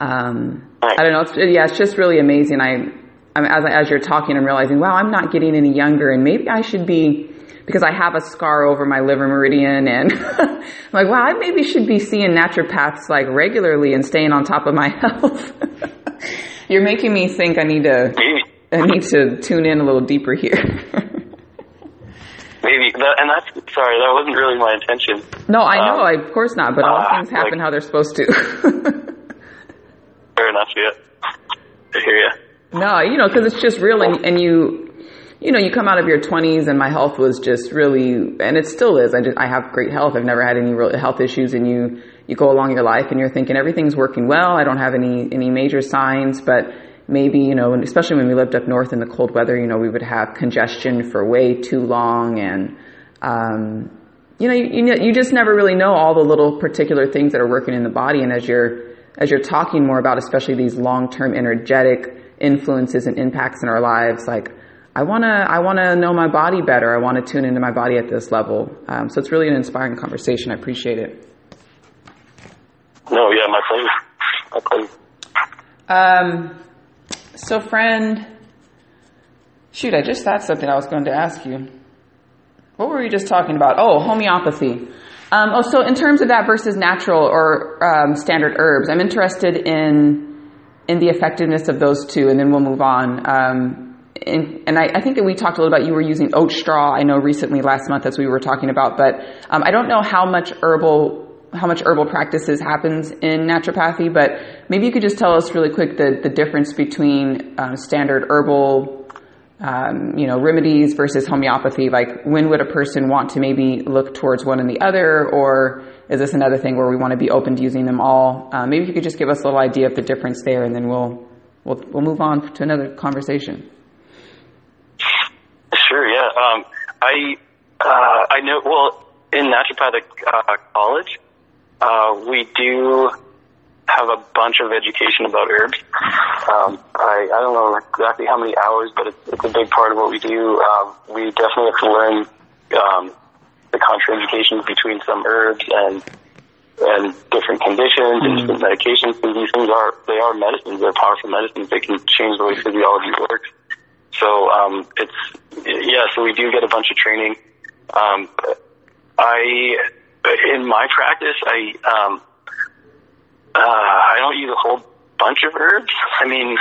um, I don't know. It's, yeah, it's just really amazing. I, I mean, as, as you're talking, I'm realizing, wow, I'm not getting any younger and maybe I should be, because I have a scar over my liver meridian and (laughs) I'm like, wow, I maybe should be seeing naturopaths like regularly and staying on top of my (laughs) health. (laughs) You're making me think I need to, I need to tune in a little deeper here. Maybe, that, and that's, sorry, that wasn't really my intention. No, I know, um, of course not, but all uh, things happen like, how they're supposed to. fair enough, yeah. I hear you. No, you know, because it's just real, and, and you you know, you come out of your 20s and my health was just really, and it still is. I just, I have great health. I've never had any real health issues and you, you go along your life and you're thinking everything's working well. I don't have any, any major signs, but maybe, you know, especially when we lived up north in the cold weather, you know, we would have congestion for way too long and, um, you know, you, you just never really know all the little particular things that are working in the body. And as you're, as you're talking more about, especially these long-term energetic influences and impacts in our lives, like, I want to I want to know my body better. I want to tune into my body at this level. Um, so it's really an inspiring conversation. I appreciate it. No, yeah, my pleasure. My pleasure. Um, so friend, shoot, I just thought something I was going to ask you. What were we just talking about? Oh, homeopathy. Um, oh, so in terms of that versus natural or um, standard herbs, I'm interested in in the effectiveness of those two, and then we'll move on. Um, and, and I, I, think that we talked a little about you were using oat straw. I know recently last month as we were talking about, but um, I don't know how much herbal how much herbal practices happens in naturopathy, but maybe you could just tell us really quick the, the difference between um, standard herbal, um, you know, remedies versus homeopathy. Like, when would a person want to maybe look towards one and the other, or is this another thing where we want to be open to using them all? Uh, maybe you could just give us a little idea of the difference there, and then we'll we'll we'll move on to another conversation. Sure. Yeah. Um, I uh, I know. Well, in naturopathic uh, college, uh, we do have a bunch of education about herbs. Um, I I don't know exactly how many hours, but it's, it's a big part of what we do. Um, we definitely have to learn um, the contraindications between some herbs and and different conditions mm. and different medications. Because these things are they are medicines. They're powerful medicines. They can change the way physiology works. So um, it's yeah. So we do get a bunch of training. Um, I in my practice, I um, uh, I don't use a whole bunch of herbs. I mean,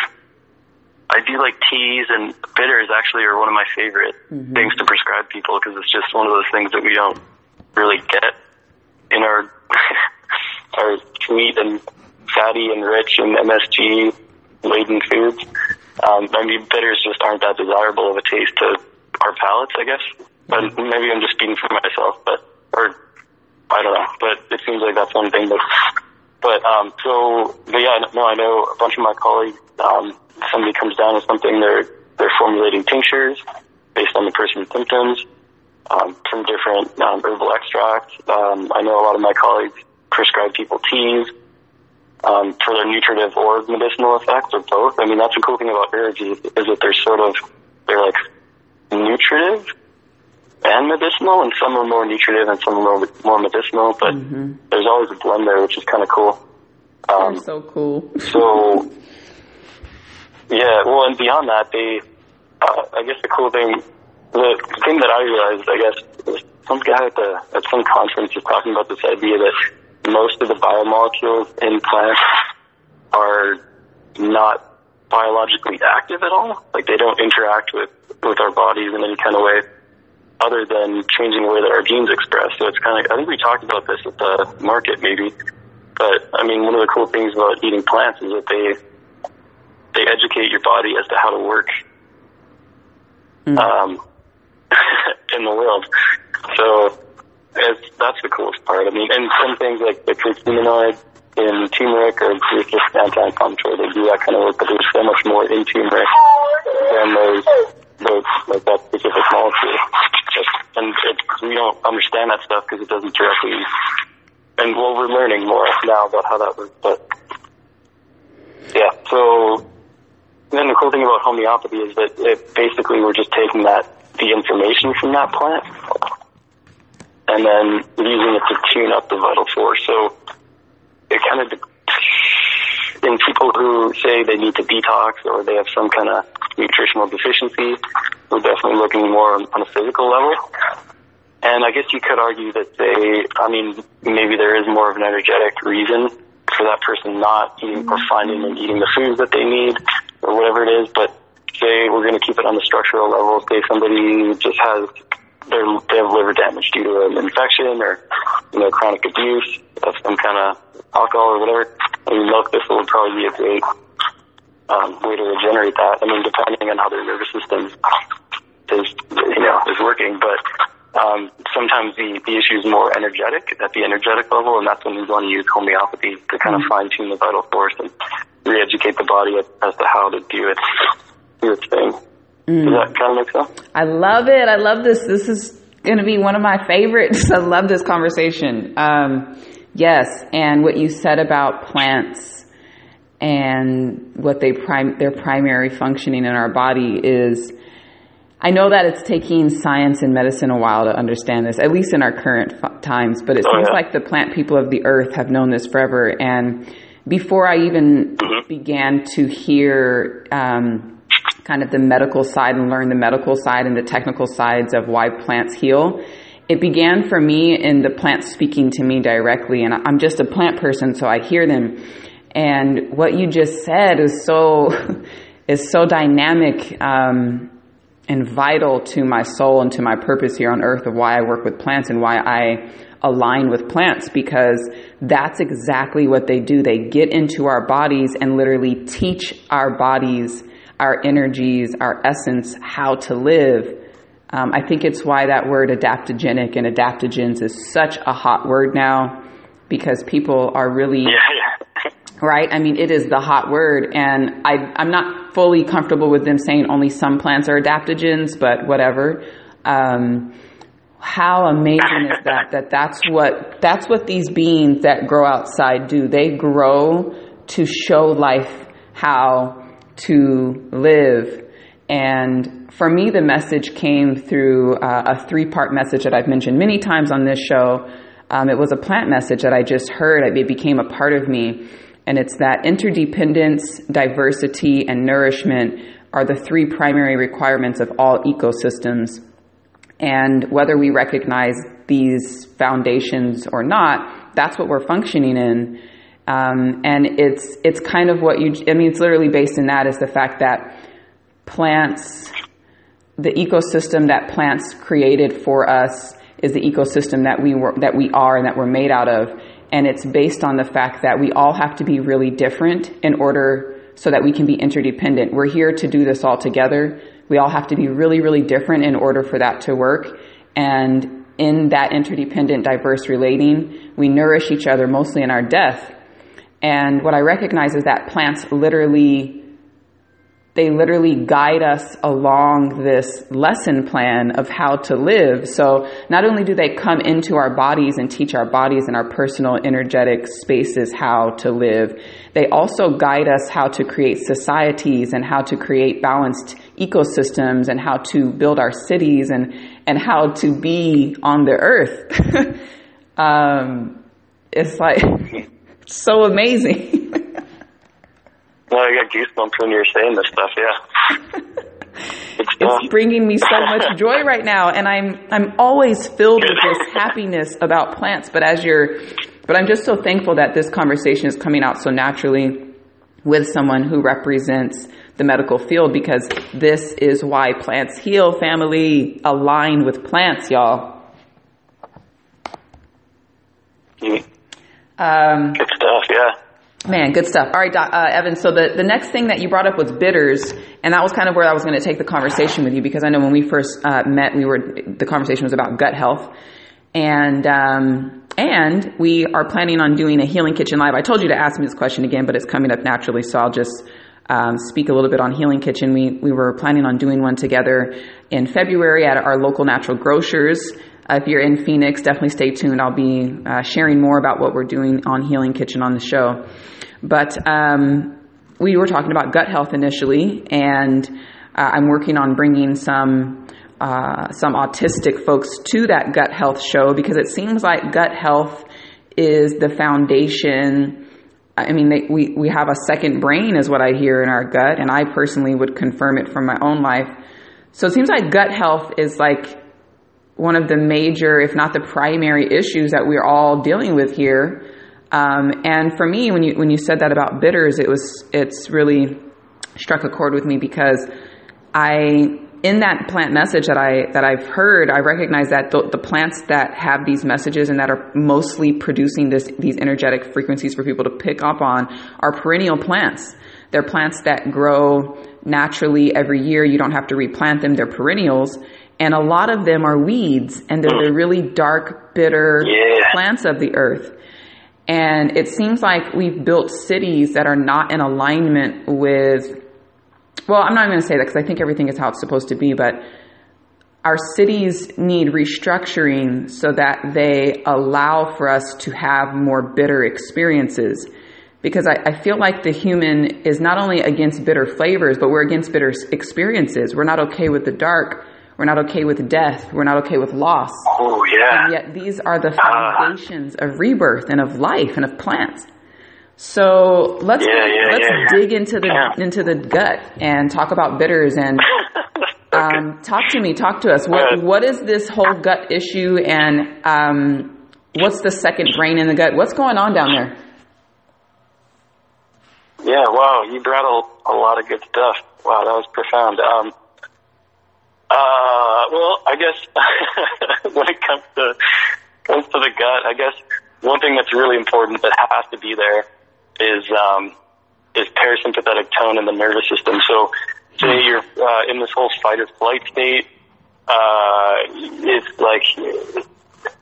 I do like teas and bitters actually are one of my favorite mm-hmm. things to prescribe people because it's just one of those things that we don't really get in our (laughs) our sweet and fatty and rich and MSG laden foods. Um, mean, bitters just aren't that desirable of a taste to our palates, I guess. But maybe I'm just speaking for myself, but or I don't know. But it seems like that's one thing. But but um, so but yeah, no, I know a bunch of my colleagues. Um, somebody comes down with something, they're they're formulating tinctures based on the person's symptoms um, from different um, herbal extracts. Um, I know a lot of my colleagues prescribe people teas um, for their nutritive or medicinal effects, or both. I mean, that's the cool thing about herbs is, is that they're sort of they're like nutritive and medicinal, and some are more nutritive and some are more, more medicinal. But mm-hmm. there's always a blend there, which is kind of cool. Um, so cool. so yeah, well, and beyond that, they, uh, I guess the cool thing, the thing that I realized, I guess, was some guy at the at some conference was talking about this idea that most of the biomolecules in plants are not biologically active at all. Like they don't interact with with our bodies in any kind of way other than changing the way that our genes express. So it's kind of, I think we talked about this at the market maybe, but I mean, one of the cool things about eating plants is that they they educate your body as to how to work mm. um, (laughs) in the world. So it's, that's the coolest part. I mean, and some things like the curcuminoid in turmeric or just anti-inflammatory, they do that kind of work, but there's so much more in turmeric than those, those like that specific molecule. Just, and it, we don't understand that stuff because it doesn't directly. And well, we're learning more now about how that works, but yeah. So then the cool thing about homeopathy is that it basically we're just taking that the information from that plant and then using it to tune up the vital force. So it kind of in people who say they need to detox or they have some kind of nutritional deficiency, we're definitely looking more on, a physical level. And I guess you could argue that they, I mean, maybe there is more of an energetic reason for that person not eating or mm-hmm. finding and eating the foods that they need or whatever it is, but say we're going to keep it on the structural level. Say somebody just has they have liver damage due to an infection or you know chronic abuse of some kind of alcohol or whatever. I mean, milk thistle would probably be a great um, way to regenerate that. I mean, depending on how their nervous system is you know is working, but um, sometimes the, the issue is more energetic at the energetic level, and that's when we want to use homeopathy to kind of mm-hmm. fine tune the vital force and re-educate the body as to how to do its do its thing. Mm. Does that kind of make sense? I love it. I love this. This is going to be one of my favorites. (laughs) I love this conversation. Um, yes, and what you said about plants and what they prime their primary functioning in our body is. I know that it's taking science and medicine a while to understand this, at least in our current f- times. But it oh, seems yeah. like the plant people of the earth have known this forever, and before I even mm-hmm. began to hear um, kind of the medical side and learn the medical side and the technical sides of why plants heal, it began for me in the plants speaking to me directly. And I'm just a plant person, so I hear them. And what you just said is so (laughs) is so dynamic um, and vital to my soul and to my purpose here on earth of why I work with plants and why I align with plants because that's exactly what they do. They get into our bodies and literally teach our bodies, our energies, our essence, how to live. Um, I think it's why that word adaptogenic and adaptogens is such a hot word now because people are really. (laughs) Right? I mean, it is the hot word, and I, I'm not fully comfortable with them saying only some plants are adaptogens, but whatever. Um, how amazing is that that that's what that's what these beings that grow outside do they grow to show life how to live. And for me the message came through uh, a three part message that i've mentioned many times on this show. Um, it was a plant message that i just heard. It became a part of me. And it's that interdependence diversity and nourishment are the three primary requirements of all ecosystems. And whether we recognize these foundations or not, that's what we're functioning in. Um, and it's it's kind of what you. I mean, it's literally based in that is the fact that plants, the ecosystem that plants created for us is the ecosystem that we were that we are and that we're made out of. And it's based on the fact that we all have to be really different in order so that we can be interdependent. We're here to do this all together. We all have to be really, really different in order for that to work. And in that interdependent, diverse relating, we nourish each other mostly in our death. And what I recognize is that plants literally they literally guide us along this lesson plan of how to live. So not only do they come into our bodies and teach our bodies and our personal energetic spaces how to live, they also guide us how to create societies and how to create balanced ecosystems and how to build our cities and, and how to be on the earth. (laughs) um, it's like (laughs) so amazing. Well, I got goosebumps when you're saying this stuff. Yeah. (laughs) It's, it's bringing me so much (laughs) joy right now, and I'm I'm always filled with this happiness about plants. But as you're, but I'm just so thankful that this conversation is coming out so naturally with someone who represents the medical field because this is why plants heal. Family aligned with plants, y'all. Mm. Um, Good stuff. Yeah. Man, good stuff. All right, uh, Evan. So the, the next thing that you brought up was bitters, and that was kind of where I was going to take the conversation with you because I know when we first uh, met, we were the conversation was about gut health, and um, and we are planning on doing a healing kitchen live. I told you to ask me this question again, but it's coming up naturally, so I'll just um, speak a little bit on healing kitchen. We we were planning on doing one together in February at our local natural grocers. Uh, if you're in Phoenix, definitely stay tuned. I'll be uh, sharing more about what we're doing on Healing Kitchen on the show. But um, we were talking about gut health initially, and uh, I'm working on bringing some uh, some autistic folks to that gut health show because it seems like gut health is the foundation. I mean, they, we we have a second brain, is what I hear in our gut, and I personally would confirm it from my own life. So it seems like gut health is like one of the major, if not the primary issues that we're all dealing with here. Um, and for me, when you when you said that about bitters, it was it's really struck a chord with me because I in that plant message that I that I've heard, I recognize that the, the, plants that have these messages and that are mostly producing this these energetic frequencies for people to pick up on are perennial plants. They're plants that grow naturally every year. You don't have to replant them. They're perennials. And a lot of them are weeds and they're the mm. really dark, bitter yeah. plants of the earth. And it seems like we've built cities that are not in alignment with, well, I'm not even going to say that because I think everything is how it's supposed to be, but our cities need restructuring so that they allow for us to have more bitter experiences because I, I, feel like the human is not only against bitter flavors, but we're against bitter experiences. We're not okay with the dark. We're not okay with death. We're not okay with loss. Oh, yeah. And yet these are the foundations uh, of rebirth and of life and of plants. So let's yeah, yeah, let's yeah, dig into the into the gut and talk about bitters and (laughs) um, talk to me, talk to us. What what is this whole gut issue and um, what's the second brain in the gut? What's going on down there? Yeah, wow, you brought a, a lot of good stuff. Wow, that was profound. Um, uh, well, I guess (laughs) when it comes to comes to the gut, I guess one thing that's really important that has to be there is um, is parasympathetic tone in the nervous system. So, say hmm. you're uh, in this whole fight or flight state, uh, it's like it,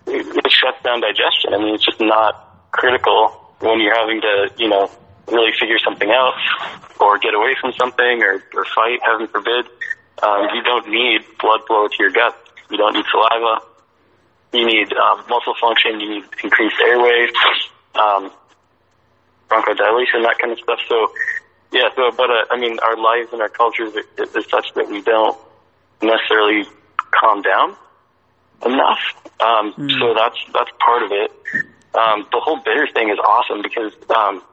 it shuts down digestion. I mean, it's just not critical when you're having to, you know, really figure something out or get away from something or, or fight, heaven forbid, um, you don't need blood flow to your gut. You don't need saliva. You need um, muscle function. You need increased airway, um, bronchodilation, that kind of stuff. So, yeah. So, but uh, I mean, our lives and our cultures is, is such that we don't necessarily calm down enough. Um, mm. So that's that's part of it. Um, the whole bitter thing is awesome because um,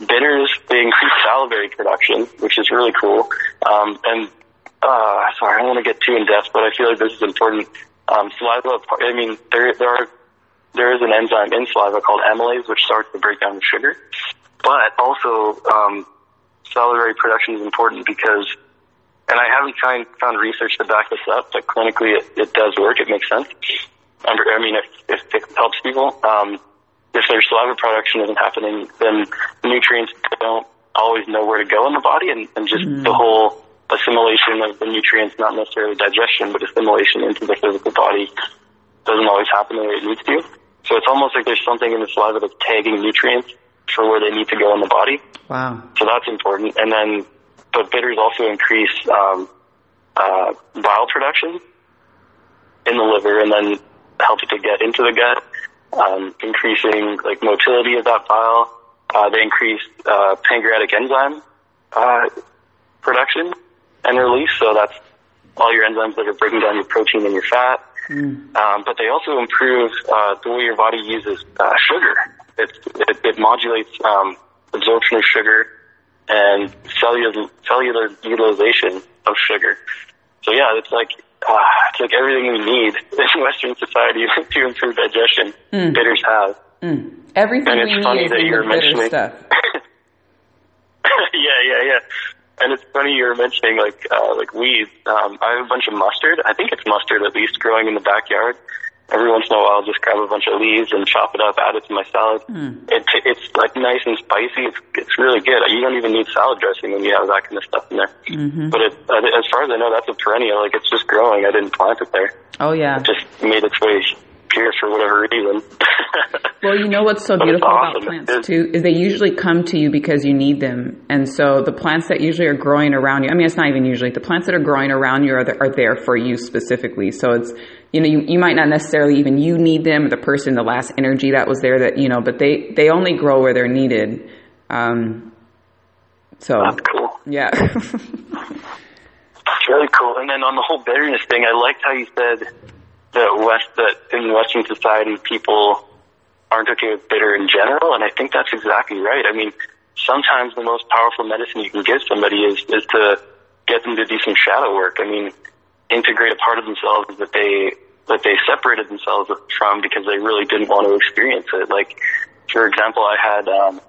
bitters they increase salivary production, which is really cool. Um, and uh, sorry, I don't want to get too in depth, but I feel like this is important. Um, saliva, I mean, there there are there is an enzyme in saliva called amylase, which starts the breakdown of sugar. But also, um, salivary production is important because, and I haven't kind found research to back this up, but clinically it, it does work. It makes sense. I mean, if, if it helps people, um, if their saliva production isn't happening, then nutrients don't always know where to go in the body, and, and just mm-hmm. the whole assimilation of the nutrients, not necessarily digestion, but assimilation into the physical body doesn't always happen the way it needs to. So it's almost like there's something in the saliva that's tagging nutrients for where they need to go in the body. Wow. So that's important. And then, but bitters also increase um, uh, bile production in the liver and then help it to get into the gut, um, increasing like motility of that bile. Uh, they increase uh, pancreatic enzyme uh, production and release. So that's all your enzymes that are breaking down your protein and your fat. Mm. Um, but they also improve uh, the way your body uses uh, sugar. It, it, it modulates um, absorption of sugar and cellular, cellular utilization of sugar. So yeah, it's like uh, it's like everything we need (laughs) in Western society (laughs) to improve digestion. Mm. Bitters have. Mm. Everything and it's we funny need that you're mentioning (laughs) yeah, yeah, yeah. And it's funny you were mentioning like uh, like weeds. Um, I have a bunch of mustard. I think it's mustard at least growing in the backyard. Every once in a while, I'll just grab a bunch of leaves and chop it up, add it to my salad. Mm. It, it's like nice and spicy. It's, it's really good. You don't even need salad dressing when you have that kind of stuff in there. Mm-hmm. But it, as far as I know, that's a perennial. Like it's just growing. I didn't plant it there. Oh yeah. It just made its way for whatever reason. (laughs) well, you know what's so beautiful awesome. about plants too is they usually come to you because you need them, and so the plants that usually are growing around you. I mean, it's not even usually the plants that are growing around you are, the, are there for you specifically. So it's you know you, you might not necessarily even you need them or the person the last energy that was there that you know, but they they only grow where they're needed. Um, so that's cool. Yeah. (laughs) It's really cool. And then on the whole bitterness thing, I liked how you said that West that in Western society people aren't okay with bitter in general, and I think that's exactly right. I mean, sometimes the most powerful medicine you can give somebody is is to get them to do some shadow work. I mean, integrate a part of themselves that they that they separated themselves from because they really didn't want to experience it. Like, for example, I had um,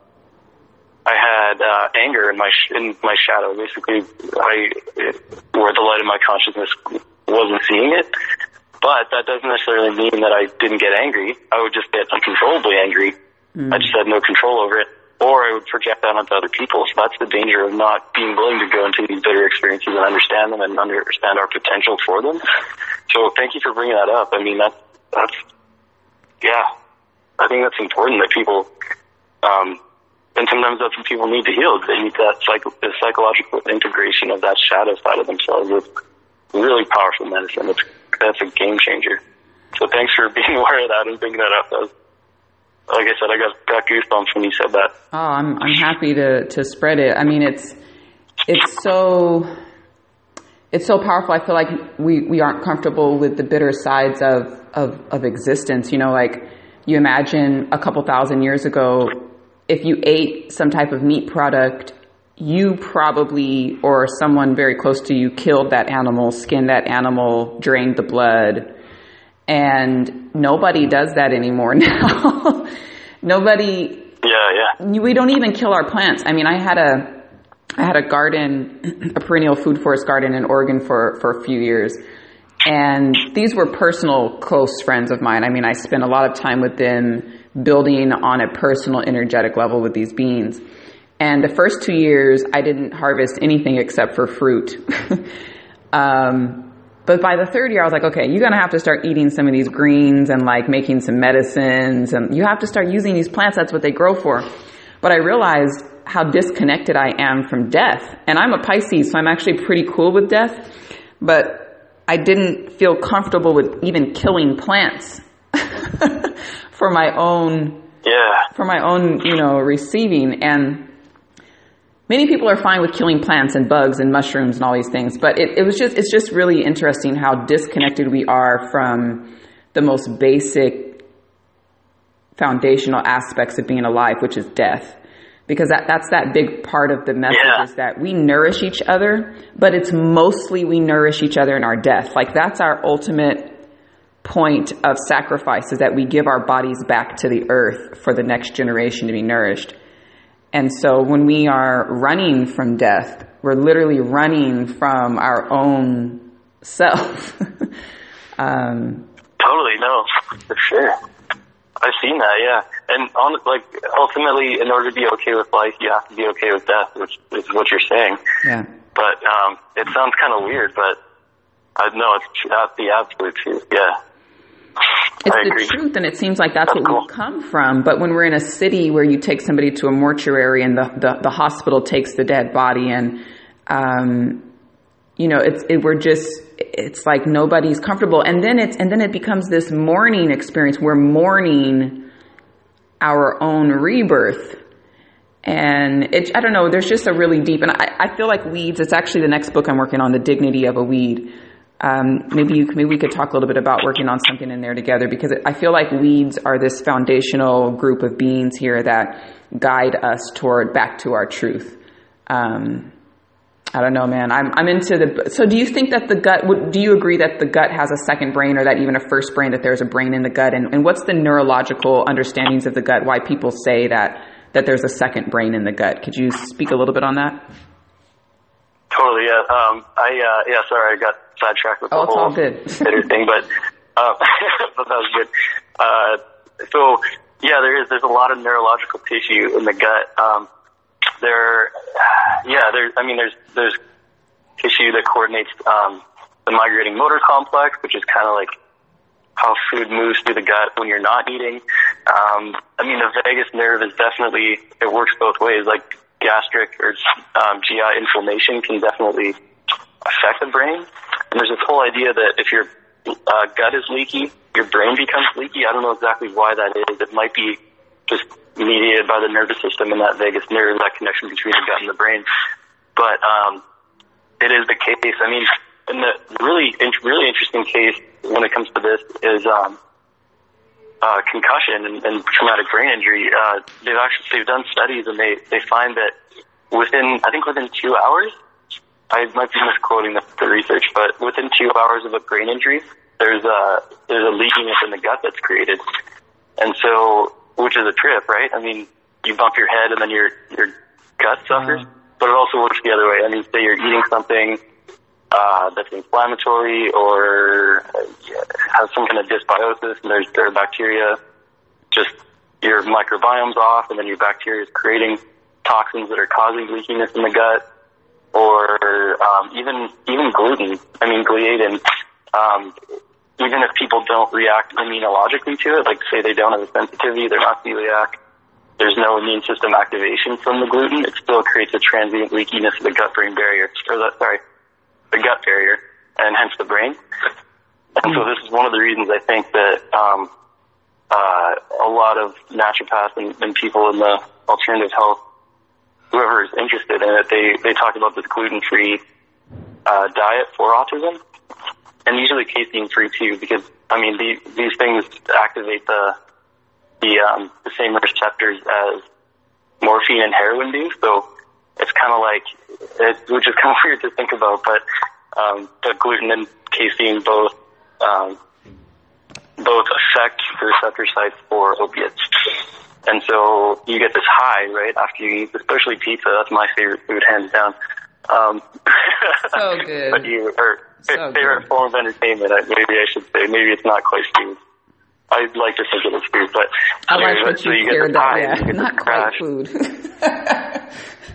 I had uh, anger in my sh- in my shadow. Basically, I where the light of my consciousness wasn't seeing it, but that doesn't necessarily mean that I didn't get angry. I would just get uncontrollably angry. Mm. I just had no control over it. Or I would project that onto other people. So that's the danger of not being willing to go into these bitter experiences and understand them and understand our potential for them. So thank you for bringing that up. I mean, that's, that's, yeah, I think that's important that people, um, and sometimes that's what people need to heal. They need that psych- the psychological integration of that shadow side of themselves with really powerful medicine. It's that's a game changer. So thanks for (laughs) being aware of that and bringing that up. That was, like I said, I got, got goosebumps when you said that. Oh, I'm I'm happy to to spread it. I mean, it's it's so it's so powerful. I feel like we we aren't comfortable with the bitter sides of of of existence. You know, like you imagine a couple thousand years ago, if you ate some type of meat product you probably or someone very close to you killed that animal, skinned that animal, drained the blood. And nobody does that anymore (laughs) now. nobody. Yeah, yeah. We don't even kill our plants. I mean, I had a, I had a garden, (clears throat) a perennial food forest garden in Oregon for, for a few years. And these were personal, close friends of mine. I mean, I spent a lot of time with them building on a personal, energetic level with these beans. And the first two years, I didn't harvest anything except for fruit. (laughs) um, but by the third year, I was like, okay, you're going to have to start eating some of these greens and like making some medicines. And you have to start using these plants. That's what they grow for. But I realized how disconnected I am from death. And I'm a Pisces, so I'm actually pretty cool with death. But I didn't feel comfortable with even killing plants (laughs) for my own yeah for my own you know receiving and many people are fine with killing plants and bugs and mushrooms and all these things, but it, it was just, it's just really interesting how disconnected we are from the most basic foundational aspects of being alive, which is death. Because that, that's that big part of the message yeah. is that we nourish each other, but it's mostly we nourish each other in our death. Like that's our ultimate point of sacrifice is that we give our bodies back to the earth for the next generation to be nourished. And so when we are running from death, we're literally running from our own self. (laughs) um, totally, no, for sure. I've seen that, yeah. And on, like, ultimately, in order to be okay with life, you have to be okay with death, which is what you're saying. Yeah. But um, it sounds kind of weird, but I know it's that's the absolute truth. Yeah. It's I the agree. truth, and it seems like that's, that's what cool. we've come from. But when we're in a city where you take somebody to a mortuary and the, the, the hospital takes the dead body, and um, you know, it's it, we're just it's like nobody's comfortable, and then it's and then it becomes this mourning experience. We're mourning our own rebirth. And it, I don't know, there's just a really deep, and I, I feel like weeds, it's actually the next book I'm working on, The Dignity of a Weed um, maybe you, maybe we could talk a little bit about working on something in there together because I feel like weeds are this foundational group of beings here that guide us toward back to our truth. Um, I don't know, man. I'm I'm into the. So, do you think that the gut? Do you agree that the gut has a second brain, or that even a first brain? That there's a brain in the gut, and, and what's the neurological understandings of the gut? Why people say that that there's a second brain in the gut? Could you speak a little bit on that? Totally, yeah. Um, I uh, yeah. Sorry, I got sidetracked with oh, the whole bitter (laughs) thing, but uh, (laughs) but that was good. Uh, so yeah, there is. There's a lot of neurological tissue in the gut. Um, there, yeah. There. I mean, there's there's tissue that coordinates um, the migrating motor complex, which is kind of like how food moves through the gut when you're not eating. Um, I mean, the vagus nerve is definitely it works both ways. Like gastric or um, GI inflammation can definitely affect the brain. And there's this whole idea that if your uh, gut is leaky, your brain becomes leaky. I don't know exactly why that is. It might be just mediated by the nervous system and that vagus nerve, that connection between the gut and the brain. But um, it is the case. I mean, and the really, really interesting case when it comes to this is um, uh, concussion and, and traumatic brain injury. Uh, they've actually they've done studies and they they find that within I think within two hours I might be misquoting the, the research, but within two hours of a brain injury, there's a there's a leakiness in the gut that's created, and so which is a trip, right? I mean, you bump your head and then your your gut suffers, uh but it also works the other way. I mean, say you're eating something uh, that's inflammatory or uh, has some kind of dysbiosis, and there's there are bacteria, just your microbiome's off, and then your bacteria is creating toxins that are causing leakiness in the gut or um, even even gluten. I mean, gliadin. Um, even if people don't react immunologically to it, like say they don't have a sensitivity, they're not celiac, there's no immune system activation from the gluten, it still creates a transient leakiness of the gut-brain barrier, or sorry, the gut barrier, and hence the brain. And so this is one of the reasons I think that um, uh, a lot of naturopaths and, and people in the alternative health whoever is interested in it, they, they talk about this gluten-free uh, diet for autism, and usually casein-free too, because I mean these these things activate the the um, the same receptors as morphine and heroin do, so it's kind of like it, which is (laughs) kind of weird to think about, but um, the gluten and casein both um, both affect the receptor sites for opiates. And so you get this high, right, after you eat, especially pizza. That's my favorite food, hands down. Um, (laughs) so good. but you, or so favorite good. form of entertainment, maybe I should say. Maybe it's not quite food. I'd like to think it is food, but I like what so you, you get the high, that, yeah, (laughs) not quite food.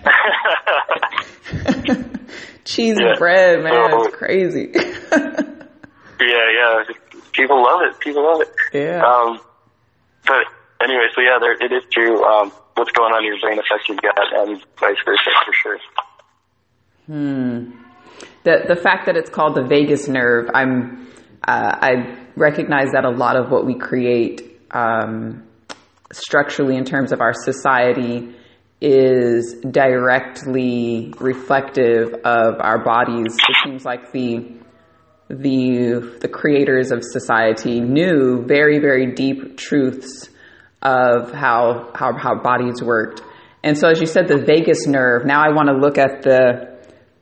(laughs) Cheese yeah. and bread, man, so, it's crazy. (laughs) yeah, yeah. People love it. People love it. Yeah. Um, but anyway, so yeah, there, it is true. Um, what's going on in your brain affects your gut and vice versa for sure. Hmm. The the fact that it's called the vagus nerve, I'm uh, I recognize that a lot of what we create um, structurally in terms of our society is directly reflective of our bodies. It seems like the the the creators of society knew very very deep truths of how, how, how bodies worked. And so as you said, the vagus nerve, now I want to look at the,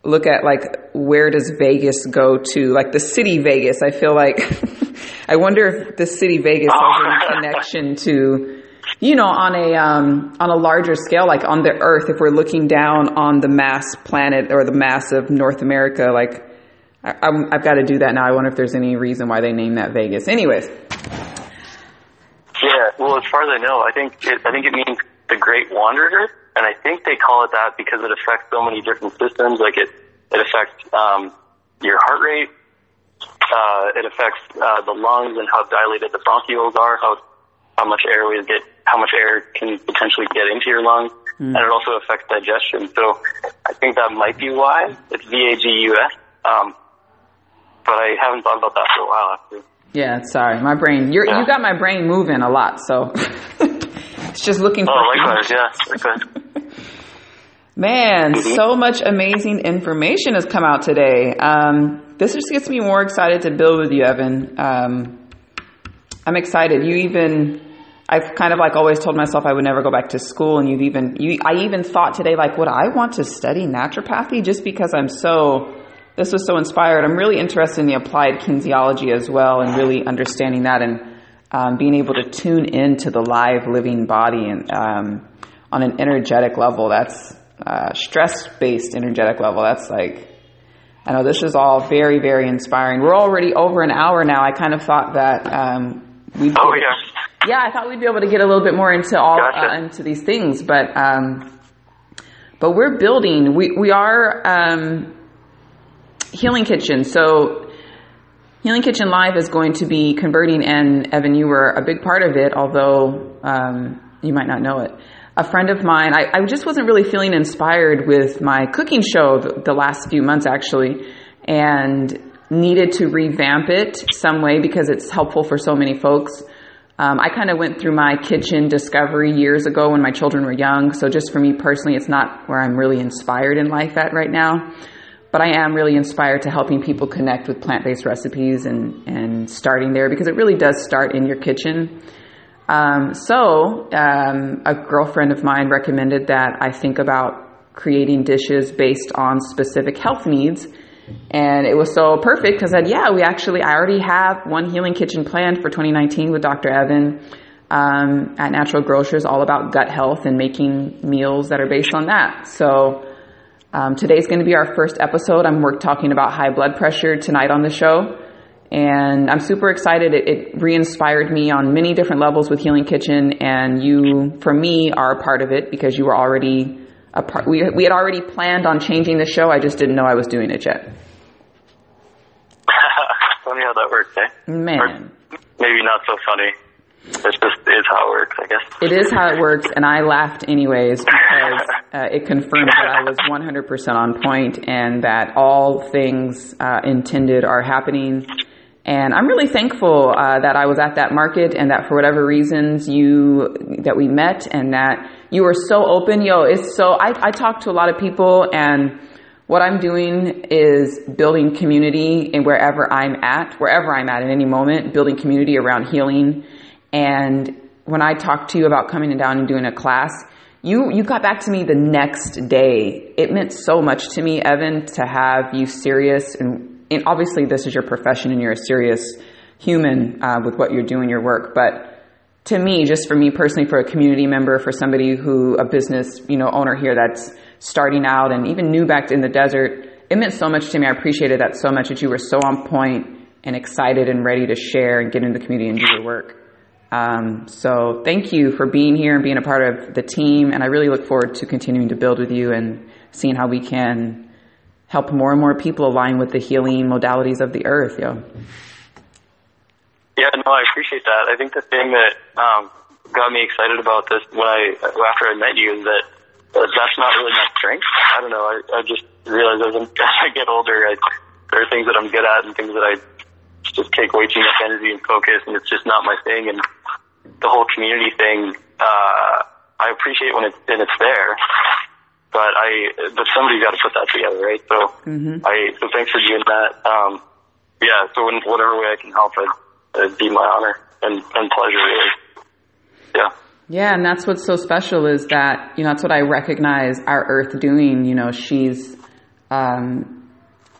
look at like where does Vegas go to? Like the city Vegas, I feel like (laughs) I wonder if the city Vegas has any (laughs) connection to, you know, on a um, on a larger scale, like on the Earth. If we're looking down on the mass planet or the mass of North America, like I, have got to do that now. I wonder if there's any reason why they named that Vegas. Anyways. Yeah. Well, as far as I know, I think it, I think it means the Great Wanderer, and I think they call it that because it affects so many different systems. Like it, it affects um, your heart rate. Uh, it affects uh, the lungs and how dilated the bronchioles are, how how much air we get, how much air can potentially get into your lungs, mm. and it also affects digestion. So I think that might be why it's V A G U S. Um, but I haven't thought about that for a while. Actually. Yeah, sorry, my brain. you yeah. you got my brain moving a lot, so (laughs) it's just looking for. Oh, likewise, yeah, likewise. (laughs) Man, mm-hmm. so much amazing information has come out today. Um, this just gets me more excited to build with you, Evan. Um, I'm excited. You even, I've kind of like always told myself I would never go back to school, and you've even, you, I even thought today like, would I want to study naturopathy just because I'm so, this was so inspired. I'm really interested in the applied kinesiology as well, and really understanding that and um, being able to tune into the live living body and um, on an energetic level. That's uh, stress based energetic level. That's like, I know this is all very, very inspiring. We're already over an hour now. I kind of thought that um, we'd. Oh, yeah. Yeah, I thought we'd be able to get a little bit more into all gotcha. uh, into these things, but um, but we're building. We we are um, Healing Kitchen. So Healing Kitchen Live is going to be converting, and Evan, you were a big part of it, although um, you might not know it a friend of mine, I, I, just wasn't really feeling inspired with my cooking show the, the last few months actually, and needed to revamp it some way because it's helpful for so many folks. Um, I kind of went through my kitchen discovery years ago when my children were young. So just for me personally, it's not where I'm really inspired in life at right now. But I am really inspired to helping people connect with plant-based recipes and, and starting there because it really does start in your kitchen. Um, so, um, a girlfriend of mine recommended that I think about creating dishes based on specific health needs. And it was so perfect because I said, yeah, we actually, I already have one healing kitchen planned for 2019 with Dr. Evan um, at Natural Grocers, all about gut health and making meals that are based on that. So, um, today's going to be our first episode. I'm work talking about high blood pressure tonight on the show. And I'm super excited. It, it re-inspired me on many different levels with Healing Kitchen, and you, for me, are a part of it because you were already part. We we had already planned on changing the show. I just didn't know I was doing it yet. (laughs) funny how that works, eh? Man, or maybe not so funny. It's just is how it works, I guess. It is how it works, and I laughed anyways because (laughs) uh, it confirmed that I was 100% on point and that all things uh, intended are happening and I'm really thankful uh, that I was at that market and that for whatever reasons you that we met and that you are so open. Yo, it's so I, I talk to a lot of people and what I'm doing is building community in wherever I'm at, wherever I'm at at any moment, building community around healing. And when I talked to you about coming down and doing a class, you you got back to me the next day. It meant so much to me, Evan, to have you serious and and obviously this is your profession and you're a serious human uh, with what you're doing your work but to me just for me personally for a community member for somebody who a business you know owner here that's starting out and even new back in the desert it meant so much to me i appreciated that so much that you were so on point and excited and ready to share and get into the community and do your work um, so thank you for being here and being a part of the team and i really look forward to continuing to build with you and seeing how we can help more and more people align with the healing modalities of the earth. Yeah. Yeah, no, I appreciate that. I think the thing that um, got me excited about this when I after I met you is that that's not really my strength. I don't know. I, I just realized as, (laughs) as I get older, I, there are things that I'm good at and things that I just take way too much energy and focus, and it's just not my thing. And the whole community thing, uh, I appreciate when it's and it's there but I, but somebody's got to put that together, right? So mm-hmm. I, so thanks for doing that. Um, yeah, so in whatever way I can help, it, it'd be my honor and, and pleasure, really. Yeah. Yeah, and that's what's so special is that, you know, that's what I recognize our earth doing. You know, she's, um,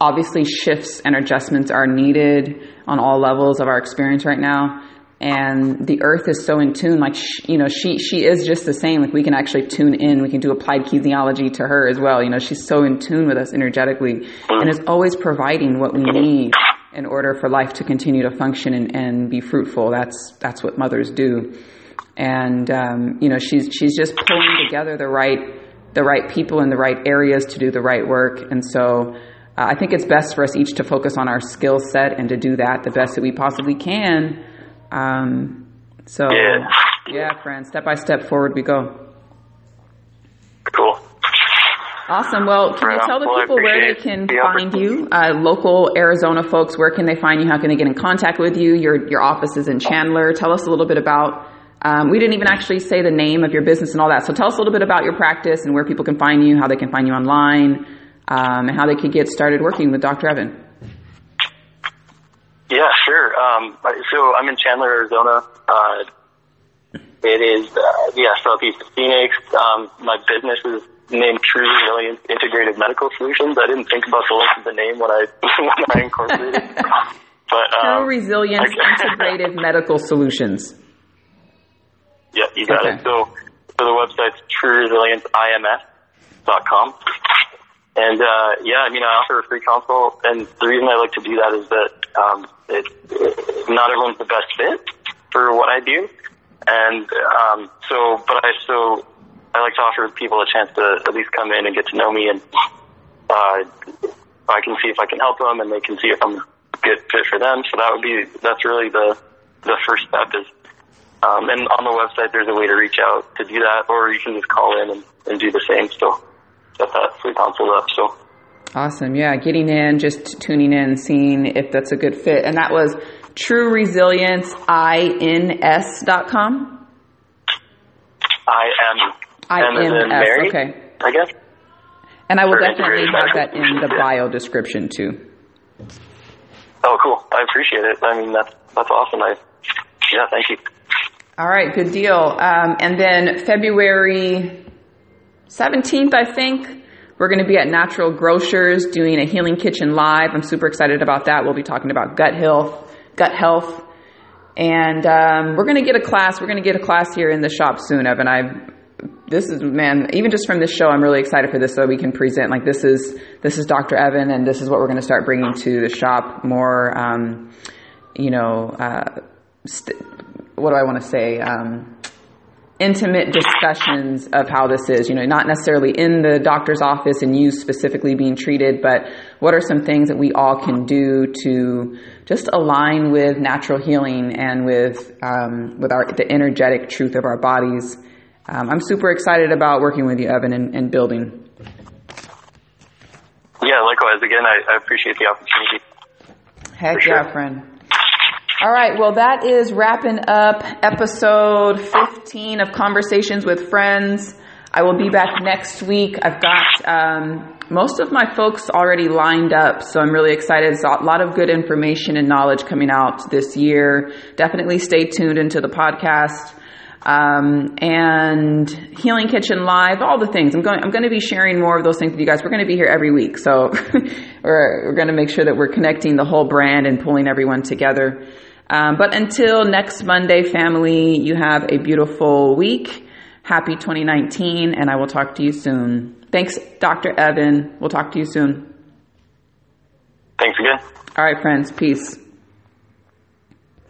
obviously shifts and adjustments are needed on all levels of our experience right now and the earth is so in tune like she, you know she she is just the same like we can actually tune in we can do applied kinesiology to her as well you know she's so in tune with us energetically and is always providing what we need in order for life to continue to function and, and be fruitful that's that's what mothers do and um, you know she's she's just pulling together the right the right people in the right areas to do the right work and so uh, I think it's best for us each to focus on our skill set and to do that the best that we possibly can um, so Yeah. yeah, friend, step by step forward we go. Cool. Awesome. Well, can you tell the people where they can find you? Uh, local Arizona folks, where can they find you? How can they get in contact with you? Your your office is in Chandler. Tell us a little bit about. Um, we didn't even actually say the name of your business and all that. So tell us a little bit about your practice and where people can find you, how they can find you online, um, and how they could get started working with Dr. Evan. Yeah, sure. Um, so I'm in Chandler, Arizona. Uh, it is, uh, yeah, southeast of Phoenix. Um, my business is named True Resilience Integrated Medical Solutions. I didn't think about the length of the name when I (laughs) when I incorporated. (laughs) but True um, Resilience. Integrated (laughs) Medical Solutions. yeah, you got Okay. it. So, so the website's trueresilienceIMS.com. And uh, yeah, I mean, I offer a free consult, and the reason I like to do that is that um, it, it, not everyone's the best fit for what I do, and um, so, but I so I like to offer people a chance to at least come in and get to know me, and uh, I can see if I can help them, and they can see if I'm a good fit for them. So that would be that's really the the first step is um, and on the website, there's a way to reach out to do that, or you can just call in and, and do the same. So set that free consult up. So Awesome. Yeah. Getting in, just tuning in, seeing if that's a good fit. And that was trueresilienceins.com. I am M as in IMS, Mary, okay. I guess. And I will For definitely have that in the bio description too. Oh, cool. I appreciate it. I mean, that's that's awesome. I yeah, thank you. All right. Good deal. Um, and then February 17th, I think, we're going to be at Natural Grocers doing a Healing Kitchen Live. I'm super excited about that. We'll be talking about gut health, gut health. And um, we're going to get a class. We're going to get a class here in the shop soon, Evan. I this is man even just from this show i'm really excited for this so we can present like this is this is dr evan and this is what we're going to start bringing to the shop more um, you know uh, st- what do i want to say um, intimate discussions of how this is you know not necessarily in the doctor's office and you specifically being treated but what are some things that we all can do to just align with natural healing and with um, with our the energetic truth of our bodies um, I'm super excited about working with you, Evan, and, and building. Yeah, likewise. Again, I, I appreciate the opportunity. Heck sure. yeah, friend. All right, well, that is wrapping up episode 15 of Conversations with Friends. I will be back next week. I've got um, most of my folks already lined up, so I'm really excited. There's a lot of good information and knowledge coming out this year. Definitely stay tuned into the podcast. Um, and Healing Kitchen Live, all the things. I'm going, I'm going to be sharing more of those things with you guys. We're going to be here every week. So (laughs) we're, we're going to make sure that we're connecting the whole brand and pulling everyone together. Um, but until next Monday, family, you have a beautiful week. Happy 2019, and I will talk to you soon. Thanks, Dr. Evan. We'll talk to you soon. Thanks again. All right, friends. Peace.